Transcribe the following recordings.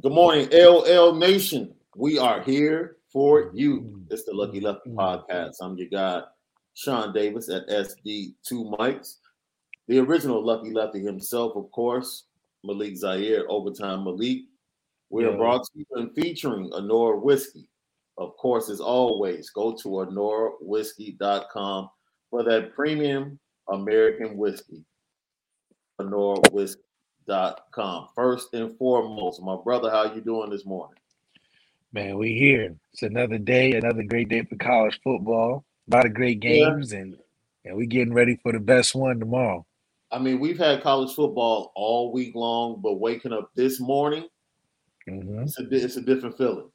Good morning, LL Nation. We are here for you. It's the Lucky Lefty mm-hmm. Podcast. I'm your guy, Sean Davis at SD2 Mics. The original Lucky Lefty himself, of course, Malik Zaire, Overtime Malik. We are Yeah. brought to you and featuring Honora Whiskey. Of course, as always, go to honorawhiskey.com for that premium American whiskey. Anora whiskey. honorawhiskey.com. First and foremost, my brother, how you doing this morning? Man, we here. It's another day, another great day for college football. A lot of great Yeah. games, and and we getting ready for the best one tomorrow. I mean, we've had college football all week long, but waking up this morning, Mhm. it's a, it's a different feeling.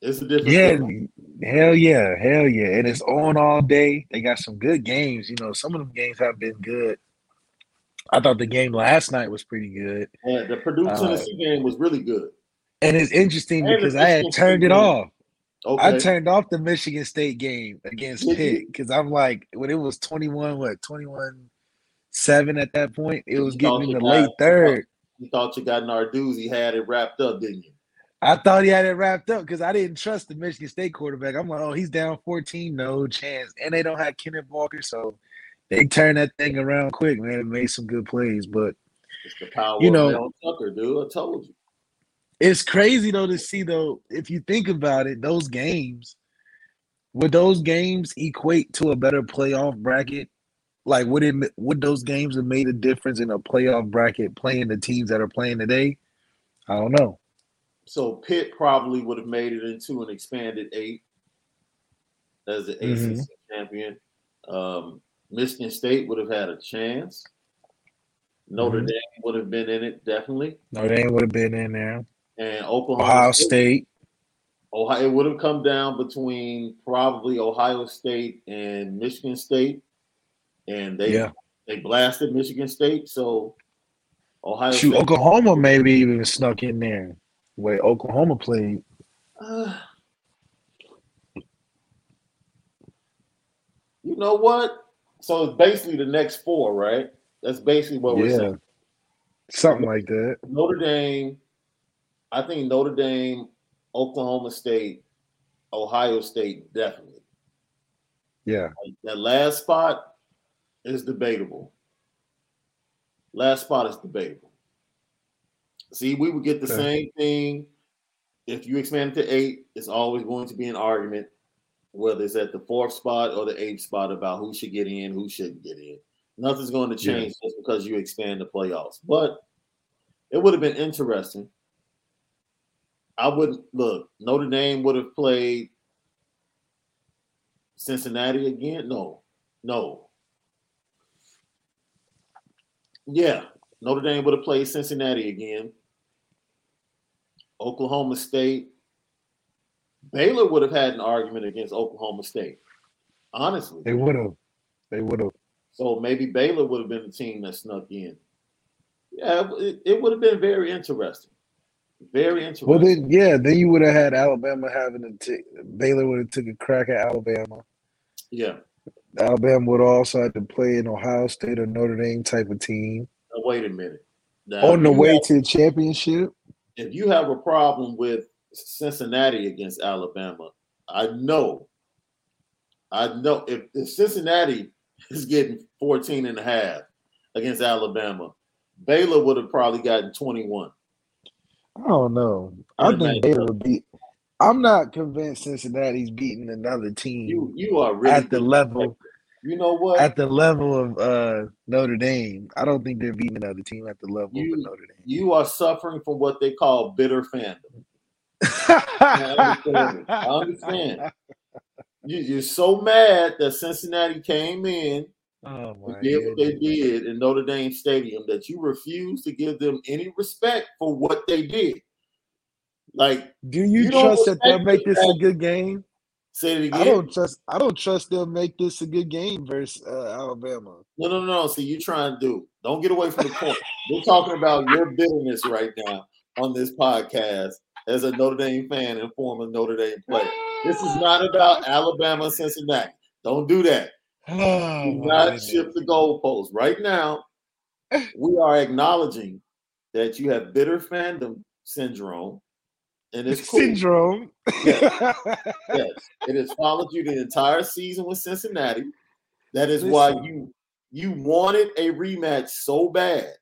It's a different Yeah, feeling. hell yeah, hell yeah, and it's on all day. They got some good games. You know, some of them games have been good. I thought the game last night was pretty good, And the Purdue Uh, Tennessee game was really good. and it's interesting And because I had turned it off. Okay. I turned off the Michigan State game against? Pitt because I'm like, when it was 21, what 21 seven at that point, it was You getting in the got- late third. you thought you got Narduzzi had it wrapped up, didn't you? I thought he had it wrapped up because I didn't trust the Michigan State quarterback. I'm like, oh, he's down 14, no chance. And they don't have Kenneth Walker, so they turned that thing around quick, man. and made some good plays. But It's the power You know- Tucker, dude. I told you. it's crazy though to see though, if you think about it, those games, would those games equate to a better playoff bracket? Like would it would those games have made a difference in a playoff bracket playing the teams that are playing today? I don't know. So Pitt probably would have made it into an expanded eight as the Mhm. ACC champion. Um, Michigan State would have had a chance. Notre Mhm. Dame would have been in it definitely, Notre Dame would have been in there. and Oklahoma Ohio State. State. Ohio, it would have come down between probably Ohio State and Michigan State, and they Yeah. they blasted Michigan State. So Ohio Shoot, State, Oklahoma maybe even snuck in there. The way Oklahoma played. Uh, you know what? So it's basically the next four, right? That's basically what we're Yeah. saying. Something like that. Notre Dame, I think Notre Dame, Oklahoma State, Ohio State, definitely. Yeah. That last spot is debatable. Last spot is debatable. See, we would get the Okay. same thing. If you expand it to eight, it's always going to be an argument, whether it's at the fourth spot or the eighth spot about who should get in, who shouldn't get in. Nothing's going to Yeah. change just because you expand the playoffs. But it would have been interesting. I would look, Notre Dame would have played Cincinnati again? No, no. Yeah, Notre Dame would have played Cincinnati again. Oklahoma State. Baylor would have had an argument against Oklahoma State. Honestly. They would have. They would have. So maybe Baylor would have been the team that snuck in. Yeah, it, it would have been very interesting. Very interesting. Well then yeah, then you would have had Alabama having to take Baylor would have took a crack at Alabama. yeah. Alabama would also have to play an Ohio State or Notre Dame type of team. Now, wait a minute. Now, On the way have- to the championship. if you have a problem with Cincinnati against Alabama, I know, I know if, if Cincinnati is getting 14 and a half against Alabama, Baylor would have probably gotten 21. I don't know. I In think. Baylor beat I'm not convinced Cincinnati's beating another team You you are really at the level You know what? at the level of uh Notre Dame. I don't think they're beating another team at the level You- of Notre Dame. you are suffering from what they call bitter fandom. Dame. I understand. I understand. You, you're so mad that Cincinnati came in Oh and my did what they did in Notre Dame Stadium that you refuse to give them any respect for what they did. Like, Do you, You trust that they'll make this a good game? say it again. I don't trust. I don't trust they'll make this a good game versus uh, Alabama. No, no, no. See, you trying to do. Don't get away from the point. We're talking about your bitterness right now on this podcast as a Notre Dame fan and former Notre Dame player. This is ah. not about Alabama, Cincinnati. Don't do that. Oh, Do not goodness. shift the goalposts. Right now, we are acknowledging that you have bitter fandom syndrome and it's cool. syndrome. Yes. yes, it has followed you the entire season with Cincinnati. That is why you you wanted a rematch so bad.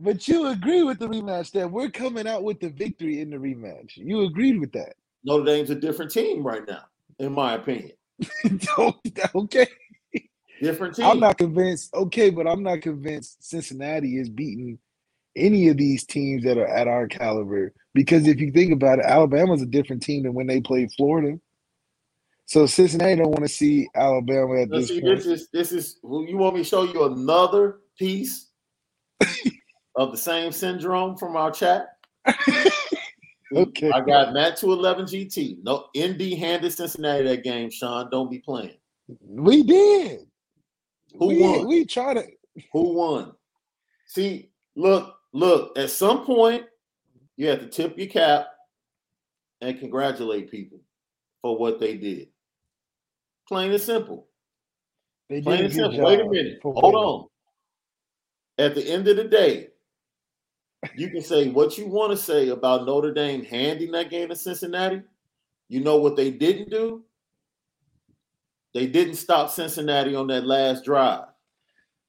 But you agree with the rematch that we're coming out with the victory in the rematch. You agreed with that. Notre Dame's a different team right now, in my opinion. okay. Different team. I'm not convinced. Okay, but I'm not convinced Cincinnati is beating any of these teams that are at our caliber. Because if you think about it, Alabama's a different team than when they played Florida. So Cincinnati don't want to see Alabama at Now, this see, point. this is this is. You want me to show you another piece of the same syndrome from our chat? Okay. I got Matt two eleven GT. No, ND handed Cincinnati that game. Sean, don't be playing. We did. Who we, won? We try to. Who won? See, look, look. At some point, you have to tip your cap and congratulate people for what they did. Plain and simple. They Plain and simple. Wait a minute. Hold on. At the end of the day, you can say what you want to say about Notre Dame handing that game to Cincinnati. You know what they didn't do? They didn't stop Cincinnati on that last drive.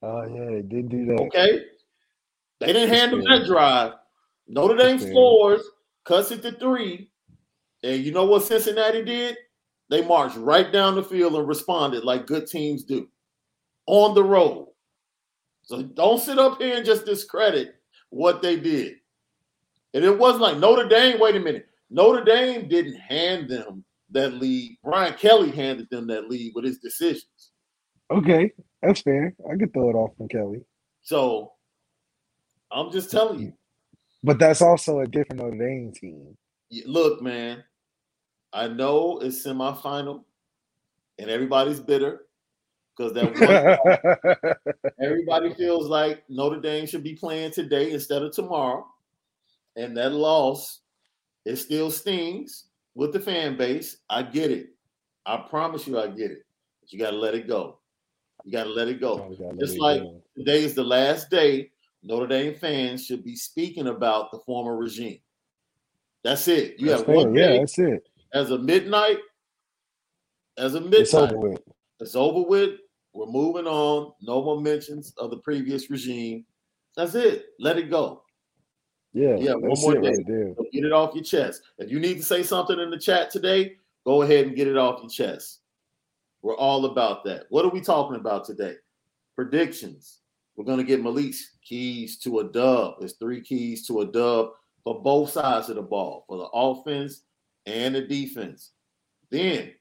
Oh yeah, they didn't do that. Okay. They didn't That's handle fair. that drive. Notre Dame That's scores, cuts it to three. And you know what Cincinnati did? They marched right down the field and responded like good teams do on the road. So don't sit up here and just discredit what they did. And it wasn't like Notre Dame, wait a minute. Notre Dame didn't hand them that lead. Brian Kelly handed them that lead with his decisions. Okay, that's fair. I could throw it off from Kelly, So I'm just telling you. but that's also a different Notre Dame team. Look, man, I know it's semifinal and everybody's bitter because that one everybody feels like Notre Dame should be playing today instead of tomorrow. And that loss, it still stings with the fan base. I get it. I promise you, I get it. But you got to let it go. You got to let it go. Just like today is the last day Notre Dame fans should be speaking about the former regime. That's it. You That's have fair. one Yeah, that's it. as a midnight. As a midnight, It's over with. it's over with. We're moving on. No more mentions of the previous regime. That's it. Let it go. Yeah, Yeah, one more day. right. So get it off your chest. If you need to say something in the chat today, go ahead and get it off your chest. We're all about that. What are we talking about today? Predictions. We're going to get Malik's keys to a dub. There's three keys to a dub for both sides of the ball, for the offense and the defense. Then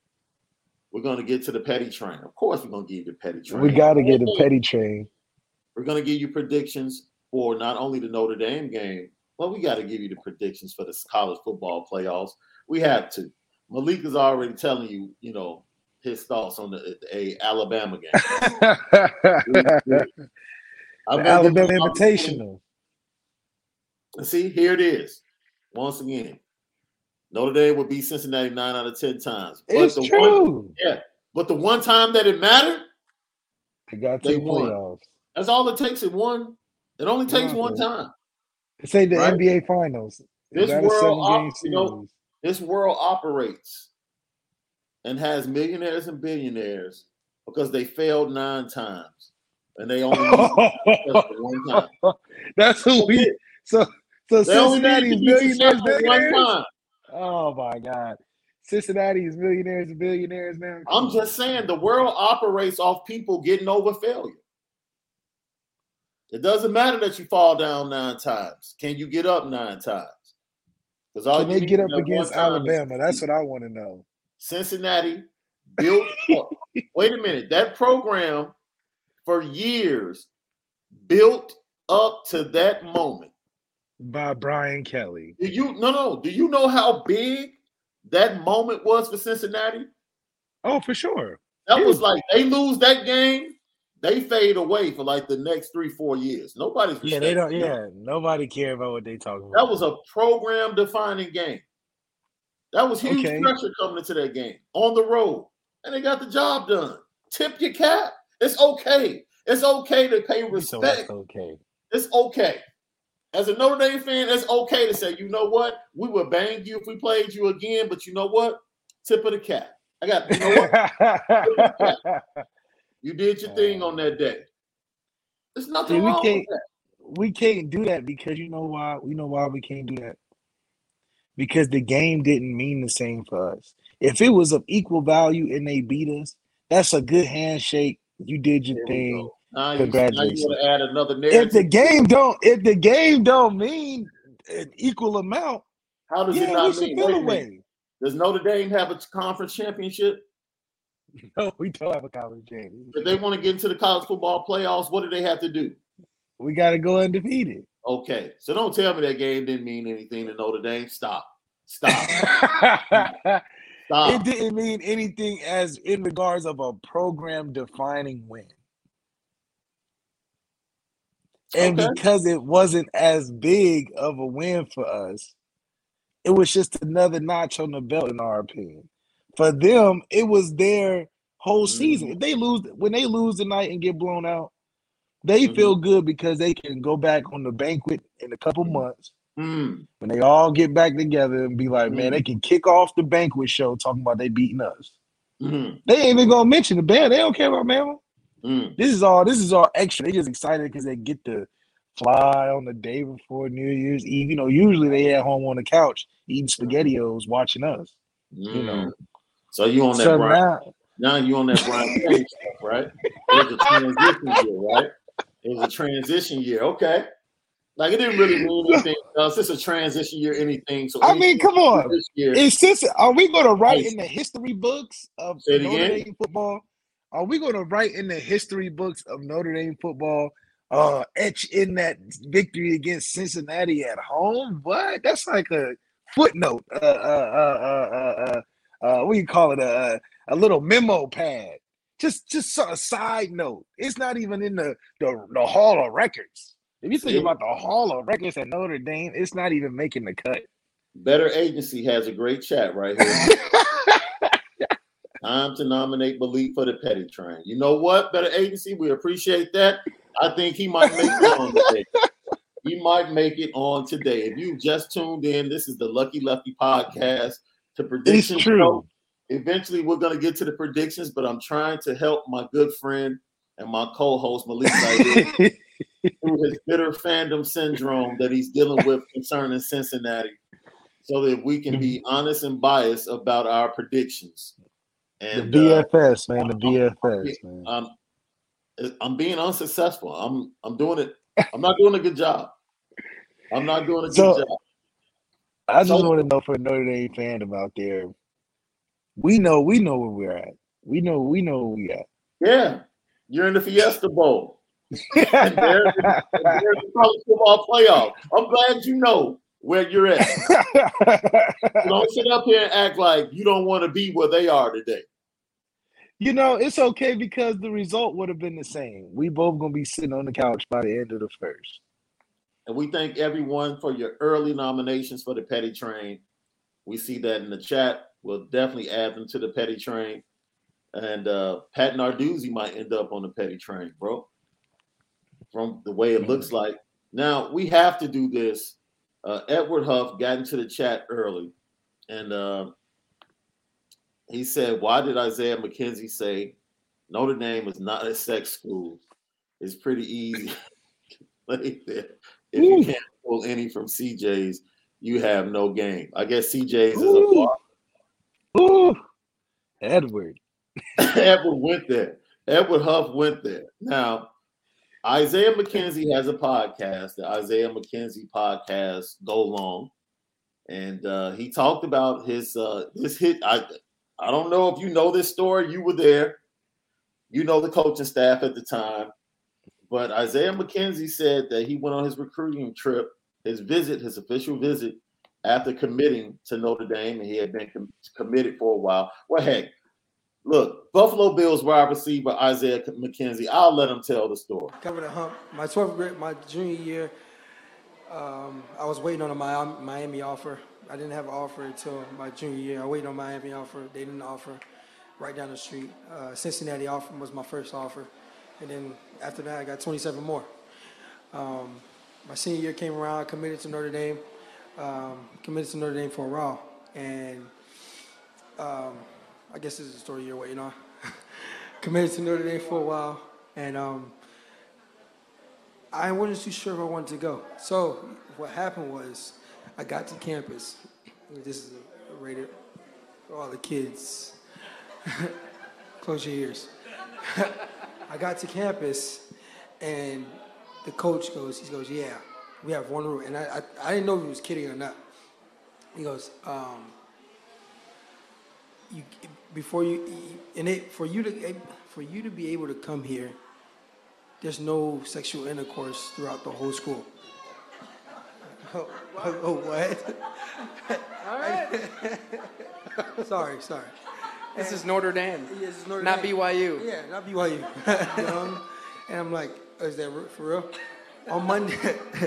we're going to get to the petty train. Of course, we're going to give you the petty train. We got to get a petty train. We're going to give you predictions for not only the Notre Dame game, but we got to give you the predictions for the college football playoffs. We have to. Malik is already telling you, you know, his thoughts on the a Alabama game. I'm gonna Alabama Invitational. See, here it is. Once again, Notre Dame would beat Cincinnati nine out of ten times. But It's the One, true. but the one time that it mattered, They got They two won. playoffs. that's all it takes. It one. It only takes one Okay. time. It's like the Right. NBA Finals. This world op- you know, this world operates and has millionaires and billionaires because they failed nine times and they only used success for one time. That's who we. So, so They only Cincinnati needed is to be millionaires, successful one time. Oh my God, Cincinnati is millionaires and billionaires man. I'm just saying the world operates off people getting over failure. It doesn't matter that you fall down nine times. Can you get up nine times? Because all Can they get up against one time is Alabama? That's what I want to know. Cincinnati built. wait a minute. That program for years built up to that moment. By Brian Kelly. Do you no no? Do you know how big that moment was for Cincinnati? Oh, for sure. That was like they lose that game, they fade away for like the next three four years. Nobody's Yeah, they don't. them. Yeah, nobody care about what they talking about. That was a program defining game. That was huge Okay. pressure coming into that game on the road, and they got the job done. Tip your cap. It's okay. It's okay to pay respect. that's okay. It's okay. As a Notre Dame fan, it's okay to say, you know what, we would bang you if we played you again, but you know what, tip of the cap. I got you know what, you did your thing on that day. There's nothing See, we wrong can't- with that. we can't do that because you know why? We know why we can't do that. Because the game didn't mean the same for us. If it was of equal value and they beat us, that's a good handshake. You did your There thing. You, Congratulations. you to add another If the game don't, if the game don't mean an equal amount, How does it yeah, we not mean? Wait away. Does Notre Dame have a conference championship? No, we don't have a college game. If they want to get into the college football playoffs, what do they have to do? We got to go undefeated. Okay, so don't tell me that game didn't mean anything to Notre Dame. Stop. Stop. Stop. it didn't mean anything as in regards of a program defining win. And Okay. because it wasn't as big of a win for us, it was just another notch on the belt, in our opinion. For them, it was their whole season. Mhm. If they lose, when they lose tonight and get blown out, they Mhm. feel good because they can go back on the banquet in a couple Mhm. months Hmm. when they all get back together and be like, man, Mhm. they can kick off the banquet show talking about they beating us. Hmm. They ain't even gonna mention the band. They don't care about Bama. Hmm. This is all. This is all extra. They just excited because they get to fly on the day before New Year's Eve. You know, usually they at home on the couch eating spaghettios, watching us. You know. Hmm. So you on that So Brian? now, Now you on that Brian stuff, right? It was a transition year, right? It was a transition year. Okay. Like it didn't really mean anything else. It's a transition year, anything. So I mean, come on. this year, Is this? Are we going to write in the history books of Notre? Dame football? Are we going to write in the history books of Notre Dame football? Uh, etch in that victory against Cincinnati at home. What? That's like a footnote. Uh, uh, uh, uh, uh, uh, uh what do you call it? A a little memo pad. Just, just a side note. It's not even in the the, the Hall of Records. If you think about the Hall of Records at Notre Dame, it's not even making the cut. Better Agency has a great chat right here. Time to nominate Malik for the petty train. You know what, Better Agency? We appreciate that. I think he might make it on today. He might make it on today. If you just tuned in, this is the Lucky Lefty podcast to It's true. show. Eventually, we're going to get to the predictions, but I'm trying to help my good friend and my co-host Malik through his bitter fandom syndrome that he's dealing with concerning Cincinnati, so that we can be honest and biased about our predictions. The And uh, BFS, man. The BFS, man. I'm I'm being unsuccessful. I'm I'm doing it. I'm not doing a good job. I'm not doing a good So- job. I just so- want to know for Notre Dame fandom out there. We know, we know where we're at. We know, we know where we Yeah, you're in the Fiesta Bowl. And there's, and there's the college football playoff. I'm glad you know where you're at. Don't sit up here and act like you don't want to be where they are today. you know, it's okay because the result would have been the same. We both gonna be sitting on the couch by the end of the first. And we thank everyone for your early nominations for the Petty Train. We see that in the chat. We'll definitely add them to the Petty Train. And uh, Pat Narduzzi might end up on the Petty Train, bro. From the way it looks like. Now, we have to do this. Uh, Edward Huff got into the chat early. And uh, he said, Why did Isaiah McKenzie say Notre Dame is not a sex school? It's pretty easy. Like that. if you can't pull any from CJ's, you have no game. I guess CJ's is a Ooh. bar. Ooh, Edward. Edward went there. Edward Huff went there. Now, Isaiah McKenzie has a podcast, the Isaiah McKenzie podcast, Go Long, and uh, he talked about his uh, this hit. I I don't know if you know this story. You were there. You know the coaching staff at the time, but Isaiah McKenzie said that he went on his recruiting trip, his visit, his official visit, after committing to Notre Dame, and he had been com- committed for a while. Well, heck, Look, Buffalo Bills wide receiver Isaiah McKenzie. I'll let him tell the story. cover the hump. My 12th grade, my junior year, um, I was waiting on a Miami offer. I didn't have an offer until my junior year. I waited on Miami offer. They didn't offer. Right down the street, uh, Cincinnati offer was my first offer, and then after that, I got 27 more. Um, my senior year came around, I committed to Notre Dame, um, committed to Notre Dame for a while, and um, I guess this is a story you're waiting on. committed to Notre Dame for a while, and um, I wasn't too sure if I wanted to go. So what happened was, I got to campus. This is a rated for all the kids. Close your ears. I got to campus, and the coach goes, he goes, yeah, we have one room, and I, I, I didn't know if he was kidding or not. He goes, um, you before you and it for you to for you to be able to come here, there's no sexual intercourse throughout the whole school. Oh, oh, oh what? All right. sorry, sorry. This is Notre Dame, Yeah, is Notre not Dame. BYU. Yeah, not BYU. um, and I'm like, oh, is that for real? On Monday,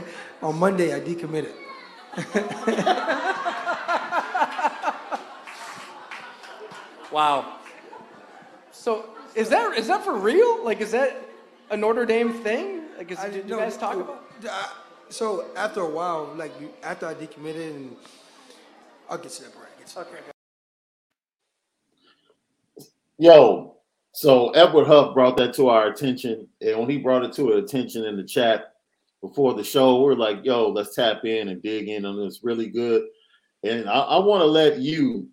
on Monday, I decommitted. Wow. So is that is that for real? Like, is that a Notre Dame thing? Like, is, I did you guys talk oh, about? uh, So after a while, like after I decommitted, and I'll get to that part. I'll that Okay. Yo, so Edward Huff brought that to our attention, and when he brought it to our attention in the chat before the show, we're like, "Yo, let's tap in and dig in on this really good." And I, I want to let you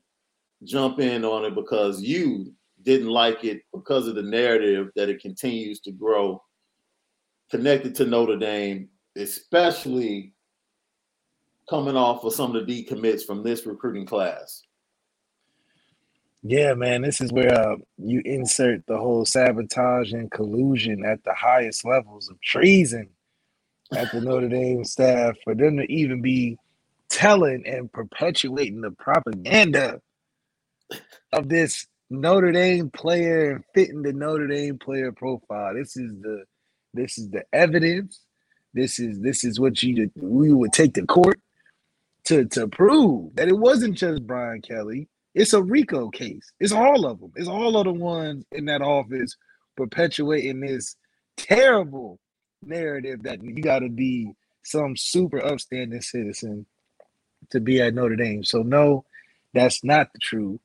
jump in on it because you didn't like it because of the narrative that it continues to grow connected to Notre Dame, especially coming off of some of the decommits from this recruiting class. Yeah, man, this is where uh, you insert the whole sabotage and collusion at the highest levels of treason at the Notre Dame staff for them to even be telling and perpetuating the propaganda of this Notre Dame player fitting the Notre Dame player profile. This is the this is the evidence. This is this is what you we would take to court to to prove that it wasn't just Brian Kelly. It's a RICO case. It's all of them. It's all of the ones in that office perpetuating this terrible narrative that you got to be some super upstanding citizen to be at Notre Dame. So no, that's not the truth.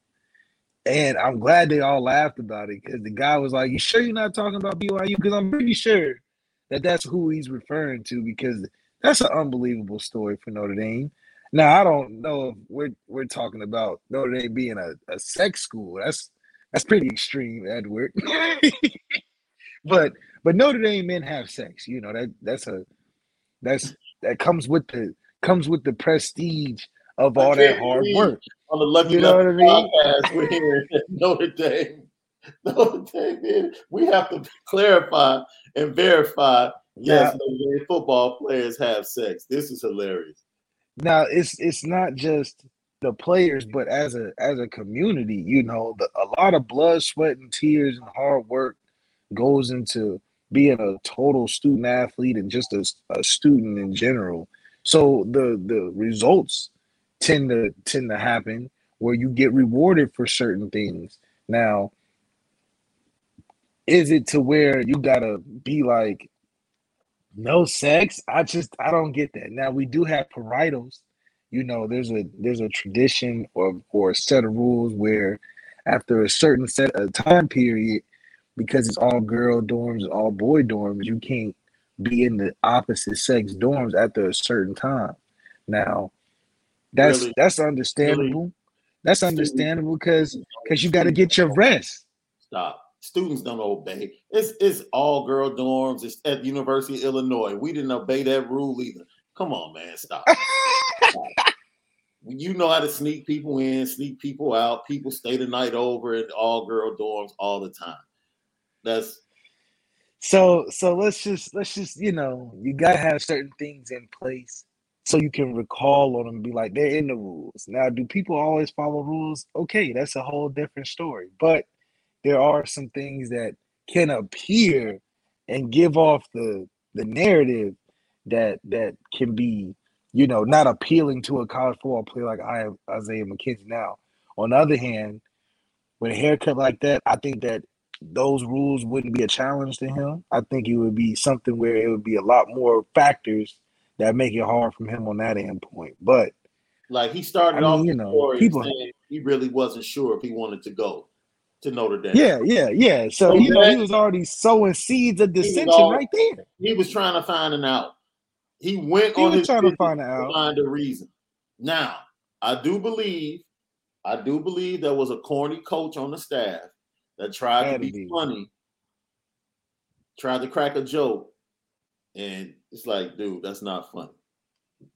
And I'm glad they all laughed about it because the guy was like, "You sure you're not talking about BYU?" Because I'm pretty sure that that's who he's referring to because that's an unbelievable story for Notre Dame. Now I don't know if we're we're talking about Notre Dame being a, a sex school. That's that's pretty extreme, Edward. but but Notre Dame men have sex. You know that that's a that's that comes with the comes with the prestige of all that hard work. on the Lucky You know what I mean? podcast, we're here at Notre Dame. Notre Dame, man, we have to clarify and verify. Yes, Notre Dame football players have sex. This is hilarious. Now it's it's not just the players, but as a as a community, you know, the, a lot of blood, sweat, and tears and hard work goes into being a total student athlete and just a, a student in general. So the the results tend to tend to happen where you get rewarded for certain things. Now, is it to where you gotta be like no sex? I just I don't get that. Now we do have parietals. You know, there's a there's a tradition or or a set of rules where after a certain set of time period, because it's all girl dorms, all boy dorms, you can't be in the opposite sex dorms after a certain time. Now, that's Really? that's understandable. That's understandable because because you got to get your rest. Stop. Students don't obey. It's it's all girl dorms. It's at University of Illinois. We didn't obey that rule either. Come on, man. Stop. you know how to sneak people in, sneak people out. People stay the night over at all girl dorms all the time. That's So so let's just let's just you know you gotta have certain things in place so you can recall on them and be like they're in the rules. Now, do people always follow rules? Okay, that's a whole different story. But there are some things that can appear and give off the the narrative that that can be you know not appealing to a college football player like I Isaiah McKenzie. Now, on the other hand, with a haircut like that, I think that those rules wouldn't be a challenge to him. I think it would be something where it would be a lot more factors that make it hard from him on that end point. But like he started I mean, off you know, people- he really wasn't sure if he wanted to go to Notre Dame. yeah, yeah, yeah. So So you know, he was already sowing seeds of dissension all- right there. he was trying to find an out. He went He on was his trying to find an out. find a reason. Now, I do believe, I do believe there was a corny coach on the staff that tried to to be, be. funny, tried to crack a joke, and it's like, dude, that's not funny.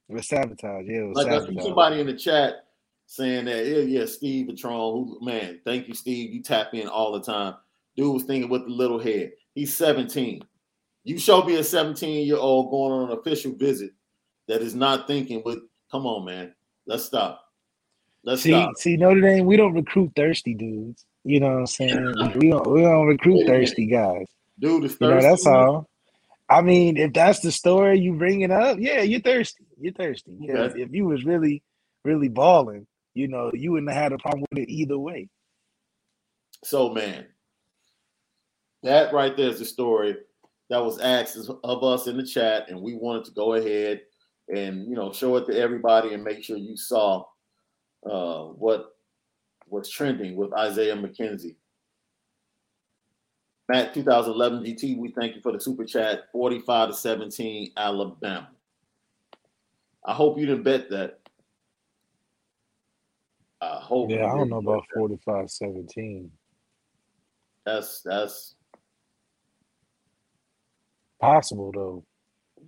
It was sabotage. Yeah, it was Like I see somebody in the chat saying that, yeah, yeah, Steve Patron, who man, thank you, Steve. You tap in all the time. Dude was thinking with the little head. He's 17. You show me a 17 year old going on an official visit that is not thinking with, come on, man, let's stop. Let's See, stop. see, Notre Dame, we don't recruit thirsty dudes. You know what I'm saying? we don't we don't recruit thirsty guys. Dude is You know, that's all. I mean, if that's the story you bring it up, yeah, you're thirsty. You're thirsty. Yeah, Okay. if you was really, really balling, you know, you wouldn't have had a problem with it either way. So, man, that right there is the story that was asked of us in the chat, and we wanted to go ahead and you know show it to everybody and make sure you saw uh, what was trending with Isaiah McKenzie. Matt 2011 GT, we thank you for the super chat. 45 to 17, Alabama. I hope you didn't bet that. I hope. Yeah, I don't know about that. 45 17. That's that's Possible, though.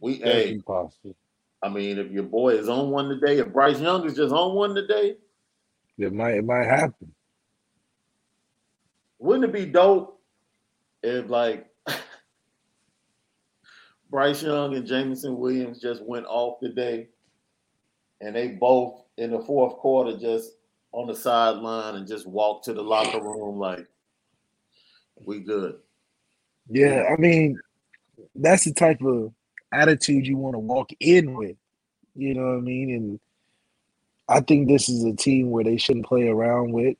we. Hey, possible. I mean, if your boy is on one today, if Bryce Young is just on one today, It might, it might happen. wouldn't it be dope if like Bryce Young and Jameson Williams just went off today and they both in the fourth quarter just on the sideline and just walked to the locker room like we good. Yeah, I mean, that's the type of attitude you want to walk in with. You know what I mean? And I think this is a team where they shouldn't play around with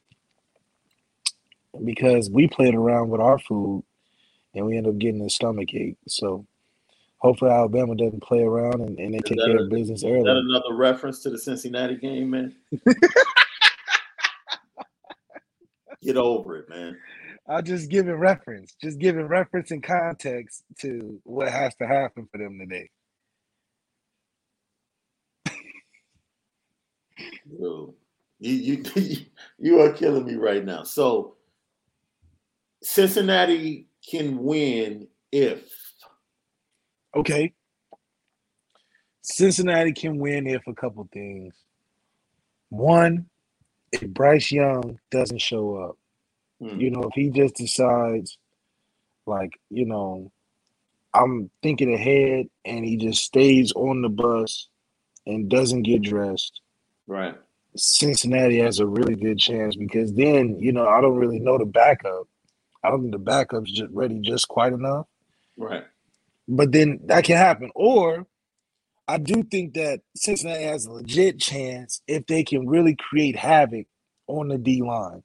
because we played around with our food and we end up getting a stomach ache. So hopefully Alabama doesn't play around and, and they take care a- of business Is that early. another reference to the Cincinnati game, man? Get over it, man. I'll just give it reference, just giving reference and context to what has to happen for them today. Yo, you you you are killing me right now. So Cincinnati can win if Okay. Cincinnati can win if a couple things. One, if Bryce Young doesn't show up, Hmm. you know, if he just decides, like, you know, I'm thinking ahead and he just stays on the bus and doesn't get dressed, right. Cincinnati has a really good chance because then, you know, I don't really know the backup. I don't think the backup's just ready just quite enough. Right. But then that can happen. Or I do think that Cincinnati has a legit chance if they can really create havoc on the D line.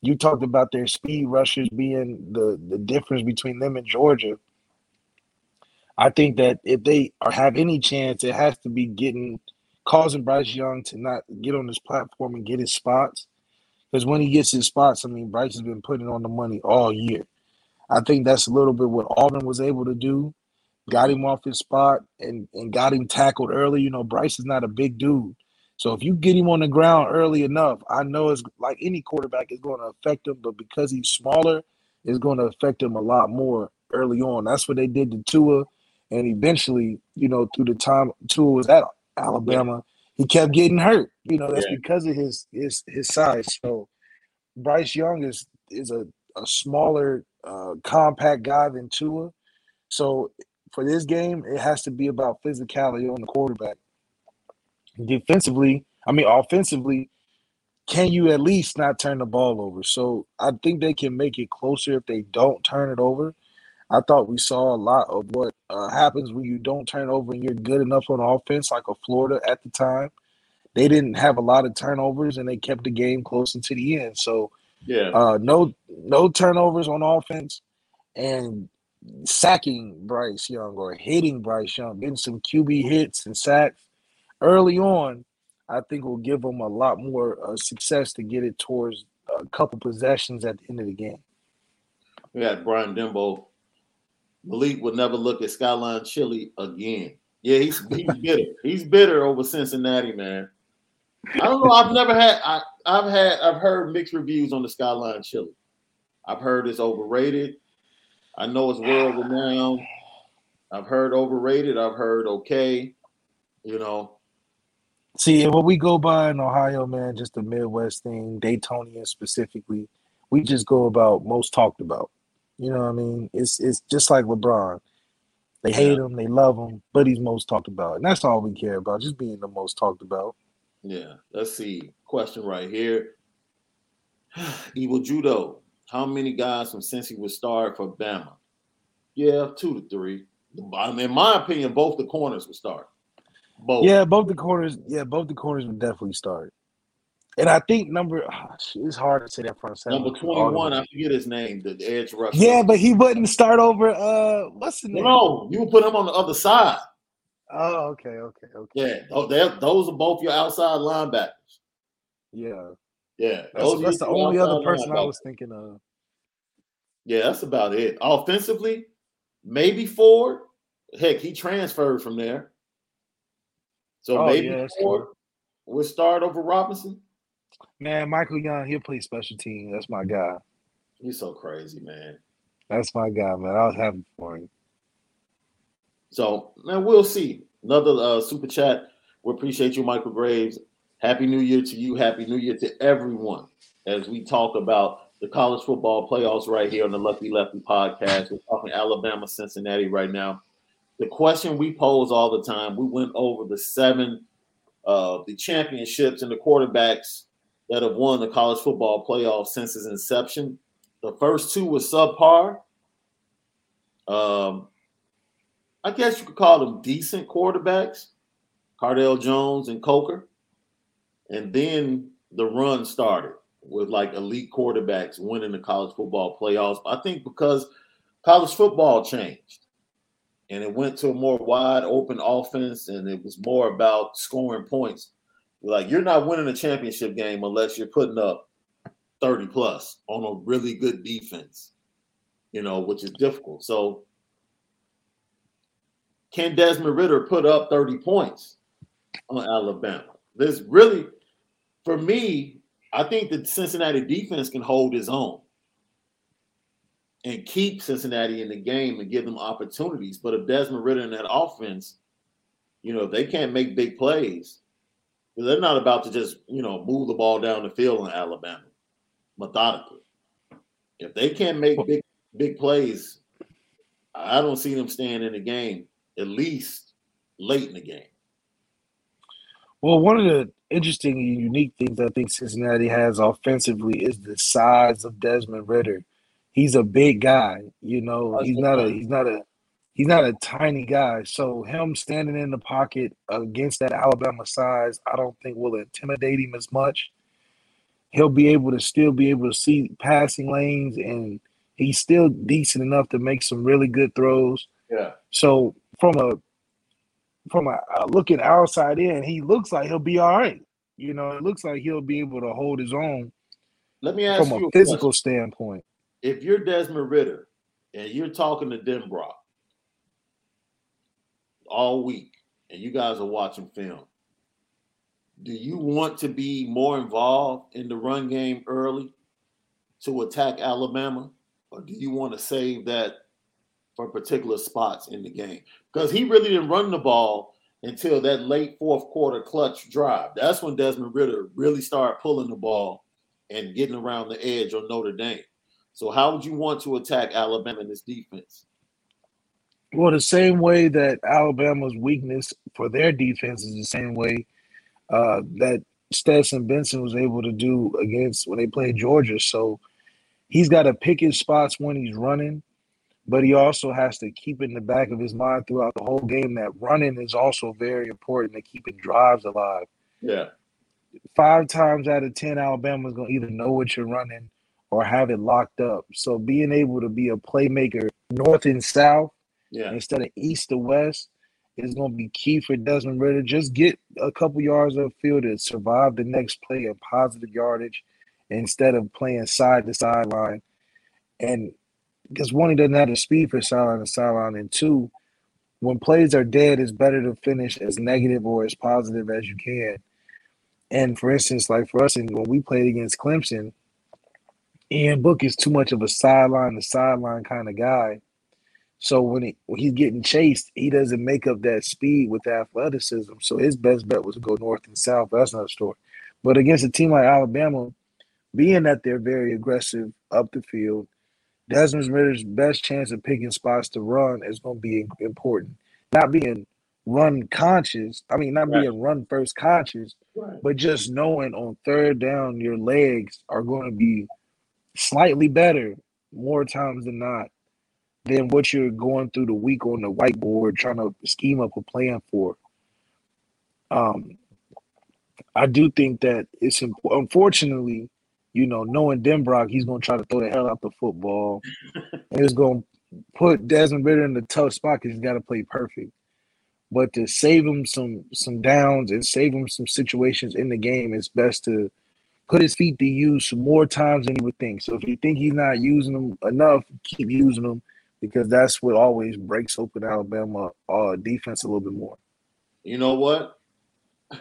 You talked about their speed rushers being the, the difference between them and Georgia. I think that if they are have any chance, it has to be getting causing Bryce Young to not get on this platform and get his spots. Because when he gets his spots, I mean, Bryce has been putting on the money all year. I think that's a little bit what Auburn was able to do. Got him off his spot and, and got him tackled early. You know, Bryce is not a big dude. So if you get him on the ground early enough, I know it's like any quarterback is going to affect him, but because he's smaller, it's going to affect him a lot more early on. That's what they did to Tua. And eventually, you know, through the time Tua was at Alabama, he kept getting hurt. You know, that's Yeah. because of his his his size. So Bryce Young is is a, a smaller, uh, compact guy than Tua. So for this game, it has to be about physicality on the quarterback. Defensively, I mean offensively, can you at least not turn the ball over? So I think they can make it closer if they don't turn it over. I thought we saw a lot of what uh, happens when you don't turn over and you're good enough on offense, like a Florida at the time. They didn't have a lot of turnovers and they kept the game close into the end. So Yeah. uh, no no turnovers on offense, and sacking Bryce Young or hitting Bryce Young, getting some QB hits and sacks early on, I think will give them a lot more uh, success to get it towards a couple possessions at the end of the game. We had Brian Dembo. Malik would never look at Skyline Chili again. Yeah, he's he's bitter. He's bitter over Cincinnati, man. I don't know. I've never had. I, I've had. I've heard mixed reviews on the Skyline Chili. I've heard it's overrated. I know it's world renowned. I've heard overrated. I've heard okay. You know. See, what we go by in Ohio, man, just the Midwest thing, Daytonian specifically, we just go about most talked about. You know what I mean? It's it's just like LeBron. They hate him, they love him, but he's most talked about. And that's all we care about, just being the most talked about. Yeah. Let's see. Question right here. Evil Judo. How many guys from Cincy would start for Bama? Yeah, two to three. In my opinion, both the corners would start. Both. Yeah, both the corners. Yeah, both the corners would definitely start. And I think number oh, it's hard to say that front seven. Number twenty one, I forget his name, the, edge rusher. Yeah, but he wouldn't start over. Uh, what's the name? No, you would put him on the other side. Oh, okay, okay, okay. Yeah, those are both your outside linebackers. Yeah, yeah. That's, that's the only other person I was thinking of. Yeah, that's about it. Offensively, maybe Ford. Heck, he transferred from there. So oh, maybe yeah, Ford would start over Robinson. Man, Michael Young, he'll play special team. That's my guy. He's so crazy, man. That's my guy, man. I was happy for him. So, man, we'll see. Another uh, super chat. We appreciate you, Michael Graves. Happy New Year to you. Happy New Year to everyone as we talk about the college football playoffs right here on the Lucky Lefty podcast. We're talking Alabama, Cincinnati right now the question we pose all the time, we went over the seven uh, the championships and the quarterbacks that have won the college football playoff since its inception. The first two were subpar. Um, I guess you could call them decent quarterbacks, Cardale Jones and Coker. And then the run started with like elite quarterbacks winning the college football playoffs. I think because college football changed and it went to a more wide open offense and it was more about scoring points. Like you're not winning a championship game unless you're putting up 30 plus on a really good defense, you know, which is difficult. So can Desmond Ridder put up 30 points on Alabama? This really, for me, I think the Cincinnati defense can hold his own and keep Cincinnati in the game and give them opportunities. But if Desmond Ridder in that offense, you know, if they can't make big plays, they're not about to just, you know, move the ball down the field in Alabama methodically. If they can't make big big plays, I don't see them staying in the game at least late in the game. Well, one of the interesting and unique things I think Cincinnati has offensively is the size of Desmond Ridder. he's a big guy. You know, he's not a he's not a he's not a tiny guy. So him standing in the pocket against that Alabama size, I don't think will intimidate him as much. He'll be able to still be able to see passing lanes, and he's still decent enough to make some really good throws. Yeah. So from a from a, looking outside in, he looks like he'll be all right. You know, it looks like he'll be able to hold his own. Let me ask from a, a physical question. standpoint if you're Desmond Ridder and you're talking to Denbrock all week and you guys are watching film, do you want to be more involved in the run game early to attack Alabama? Or do you want to save that for particular spots in the game? Because he really didn't run the ball until that late fourth quarter clutch drive. That's when Desmond Ridder really started pulling the ball and getting around the edge on Notre Dame. So how would you want to attack Alabama in this defense? Well, the same way that Alabama's weakness for their defense is the same way uh, that Stetson Benson was able to do against when they played Georgia. So he's got to pick his spots when he's running, but he also has to keep in the back of his mind throughout the whole game that running is also very important to keeping drives alive. Yeah. Five times out of ten, Alabama's gonna either know what you're running or have it locked up. So being able to be a playmaker north and south Yeah. instead of east to west it's going to be key for Desmond Ridder. Just get a couple yards of field to survive the next play of positive yardage instead of playing side to sideline. And because one, he doesn't have the speed for sideline to sideline, and two, when plays are dead, it's better to finish as negative or as positive as you can. And for instance, like for us, and when we played against Clemson, Ian Book is too much of a sideline to sideline kind of guy. So when, he, when he's getting chased, he doesn't make up that speed with athleticism. So his best bet was to go north and south. That's another story. But against a team like Alabama, being that they're very aggressive up the field, Desmond Ridder's best chance of picking spots to run is going to be important. Not being run conscious, I mean, not Right. being run first conscious, Right. but just knowing on third down your legs are going to be slightly better more times than not than what you're going through the week on the whiteboard trying to scheme up a plan for. Um, I do think that it's important. Unfortunately, you know, knowing Denbrock, he's going to try to throw the hell out the football. and it's going to put Desmond Ridder in the tough spot because he's got to play perfect. But to save him some some downs and save him some situations in the game, it's best to put his feet to use more times than you would think. So if you think he's not using them enough, keep using them because that's what always breaks open Alabama uh, defense a little bit more. You know what?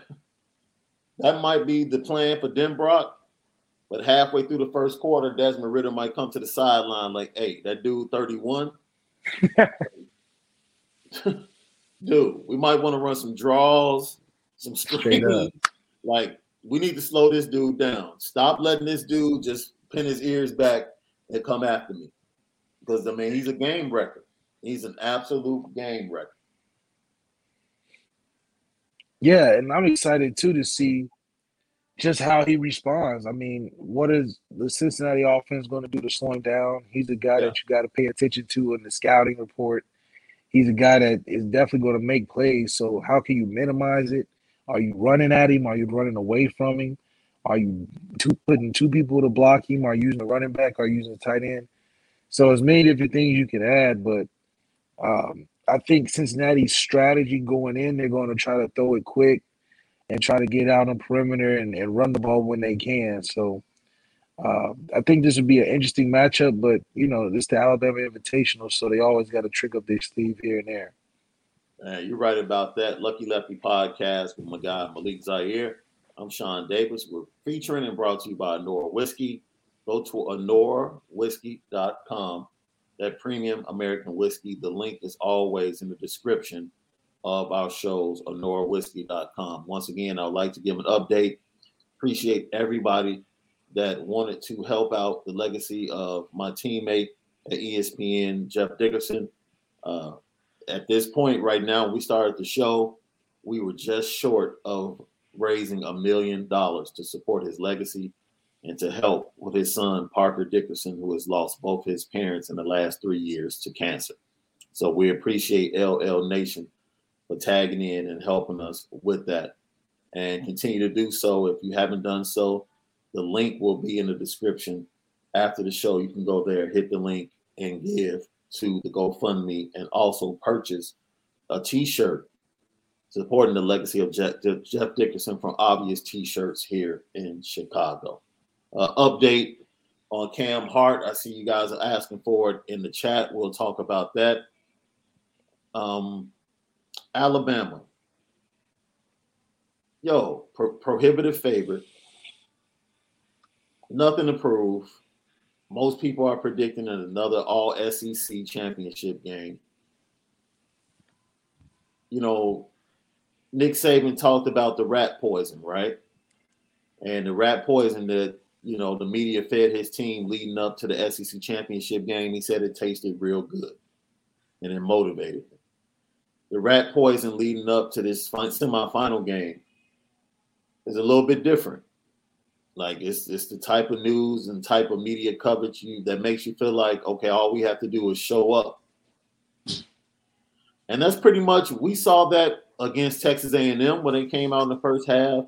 That might be the plan for Denbrock, but halfway through the first quarter, Desmond Ridder might come to the sideline like, hey, that dude 31. dude, we might want to run some draws, some Straight up. screens. Like, we need to slow this dude down. Stop letting this dude just pin his ears back and come after me. Because I mean, he's a game wrecker. He's an absolute game wrecker. Yeah, and I'm excited too to see just how he responds. I mean, what is the Cincinnati offense going to do to slow him down? He's a guy Yeah. that you got to pay attention to in the scouting report. He's a guy that is definitely going to make plays. So how can you minimize it? Are you running at him? Are you running away from him? Are you two, putting two people to block him? Are you using a running back? Are you using a tight end? So as many different things you can add, but um, I think Cincinnati's strategy going in, they're going to try to throw it quick and try to get out on perimeter and, and run the ball when they can. So uh, I think this would be an interesting matchup, but you know, this the Alabama Invitational, so they always got to trick up their sleeve here and there. Uh, you're right about that. Lucky Lefty podcast with my guy Malik Zaire. I'm Sean Davis. We're featuring and brought to you by Nora Whiskey. Go to anorawhiskey.com. That premium American whiskey. The link is always in the description of our shows, anorawhiskey.com. Once again, I'd like to give an update. Appreciate everybody that wanted to help out the legacy of my teammate at ESPN, Jeff Dickerson. Uh, at this point right now we started the show we were just short of raising a million dollars to support his legacy and to help with his son parker dickerson who has lost both his parents in the last three years to cancer. So we appreciate ll nation for tagging in and helping us with that. And continue to do so. If you haven't done so the link will be in the description. After the show you can go there hit the link and give to the GoFundMe and also purchase a T-shirt supporting the legacy of Jeff, Dickerson from Obvious T-shirts here in Chicago. Uh, update on Cam Hart. I see you guys are asking for it in the chat. We'll talk about that. Um, Alabama. Yo, pro- prohibitive favorite. Nothing to prove. Most people are predicting another all SEC championship game. You know, Nick Saban talked about the rat poison, right? And the rat poison that, you know, the media fed his team leading up to the SEC championship game. He said it tasted real good and it motivated him. The rat poison leading up to this fin- semifinal game is a little bit different. Like it's it's the type of news and type of media coverage you that makes you feel like okay, all we have to do is show up. And that's pretty much we saw that against Texas A&M when they came out in the first half.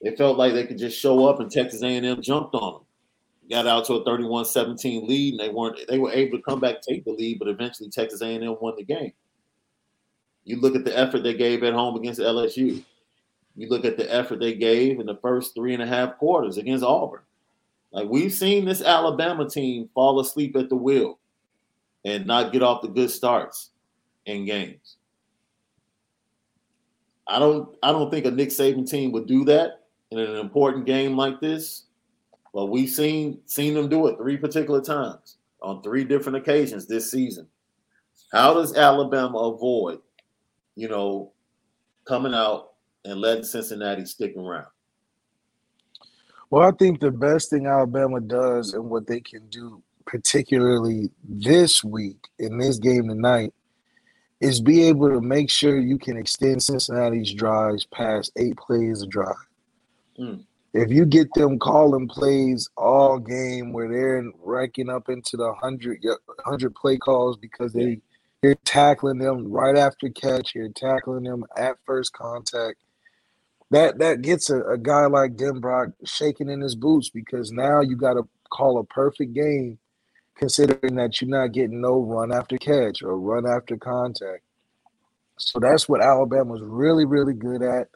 It felt like they could just show up and Texas A&M jumped on them. got out to a 31-17 lead, and they weren't they were able to come back take the lead, but eventually Texas A&M won the game. You look at the effort they gave at home against LSU. You look at the effort they gave in the first three and a half quarters against Auburn. Like we've seen this Alabama team fall asleep at the wheel and not get off the good starts in games. I don't I don't think a Nick Saban team would do that in an important game like this. But we've seen seen them do it three particular times on three different occasions this season. How does Alabama avoid, you know, coming out and letting Cincinnati stick around? Well, I think the best thing Alabama does and what they can do, particularly this week in this game tonight, is be able to make sure you can extend Cincinnati's drives past eight plays a drive. Mm. If you get them calling plays all game where they're ranking up into the 100, 100 play calls because they you're tackling them right after catch, you're tackling them at first contact. That that gets a, a guy like Denbrock shaking in his boots because now you got to call a perfect game considering that you're not getting no run after catch or run after contact. So that's what Alabama's really, really good at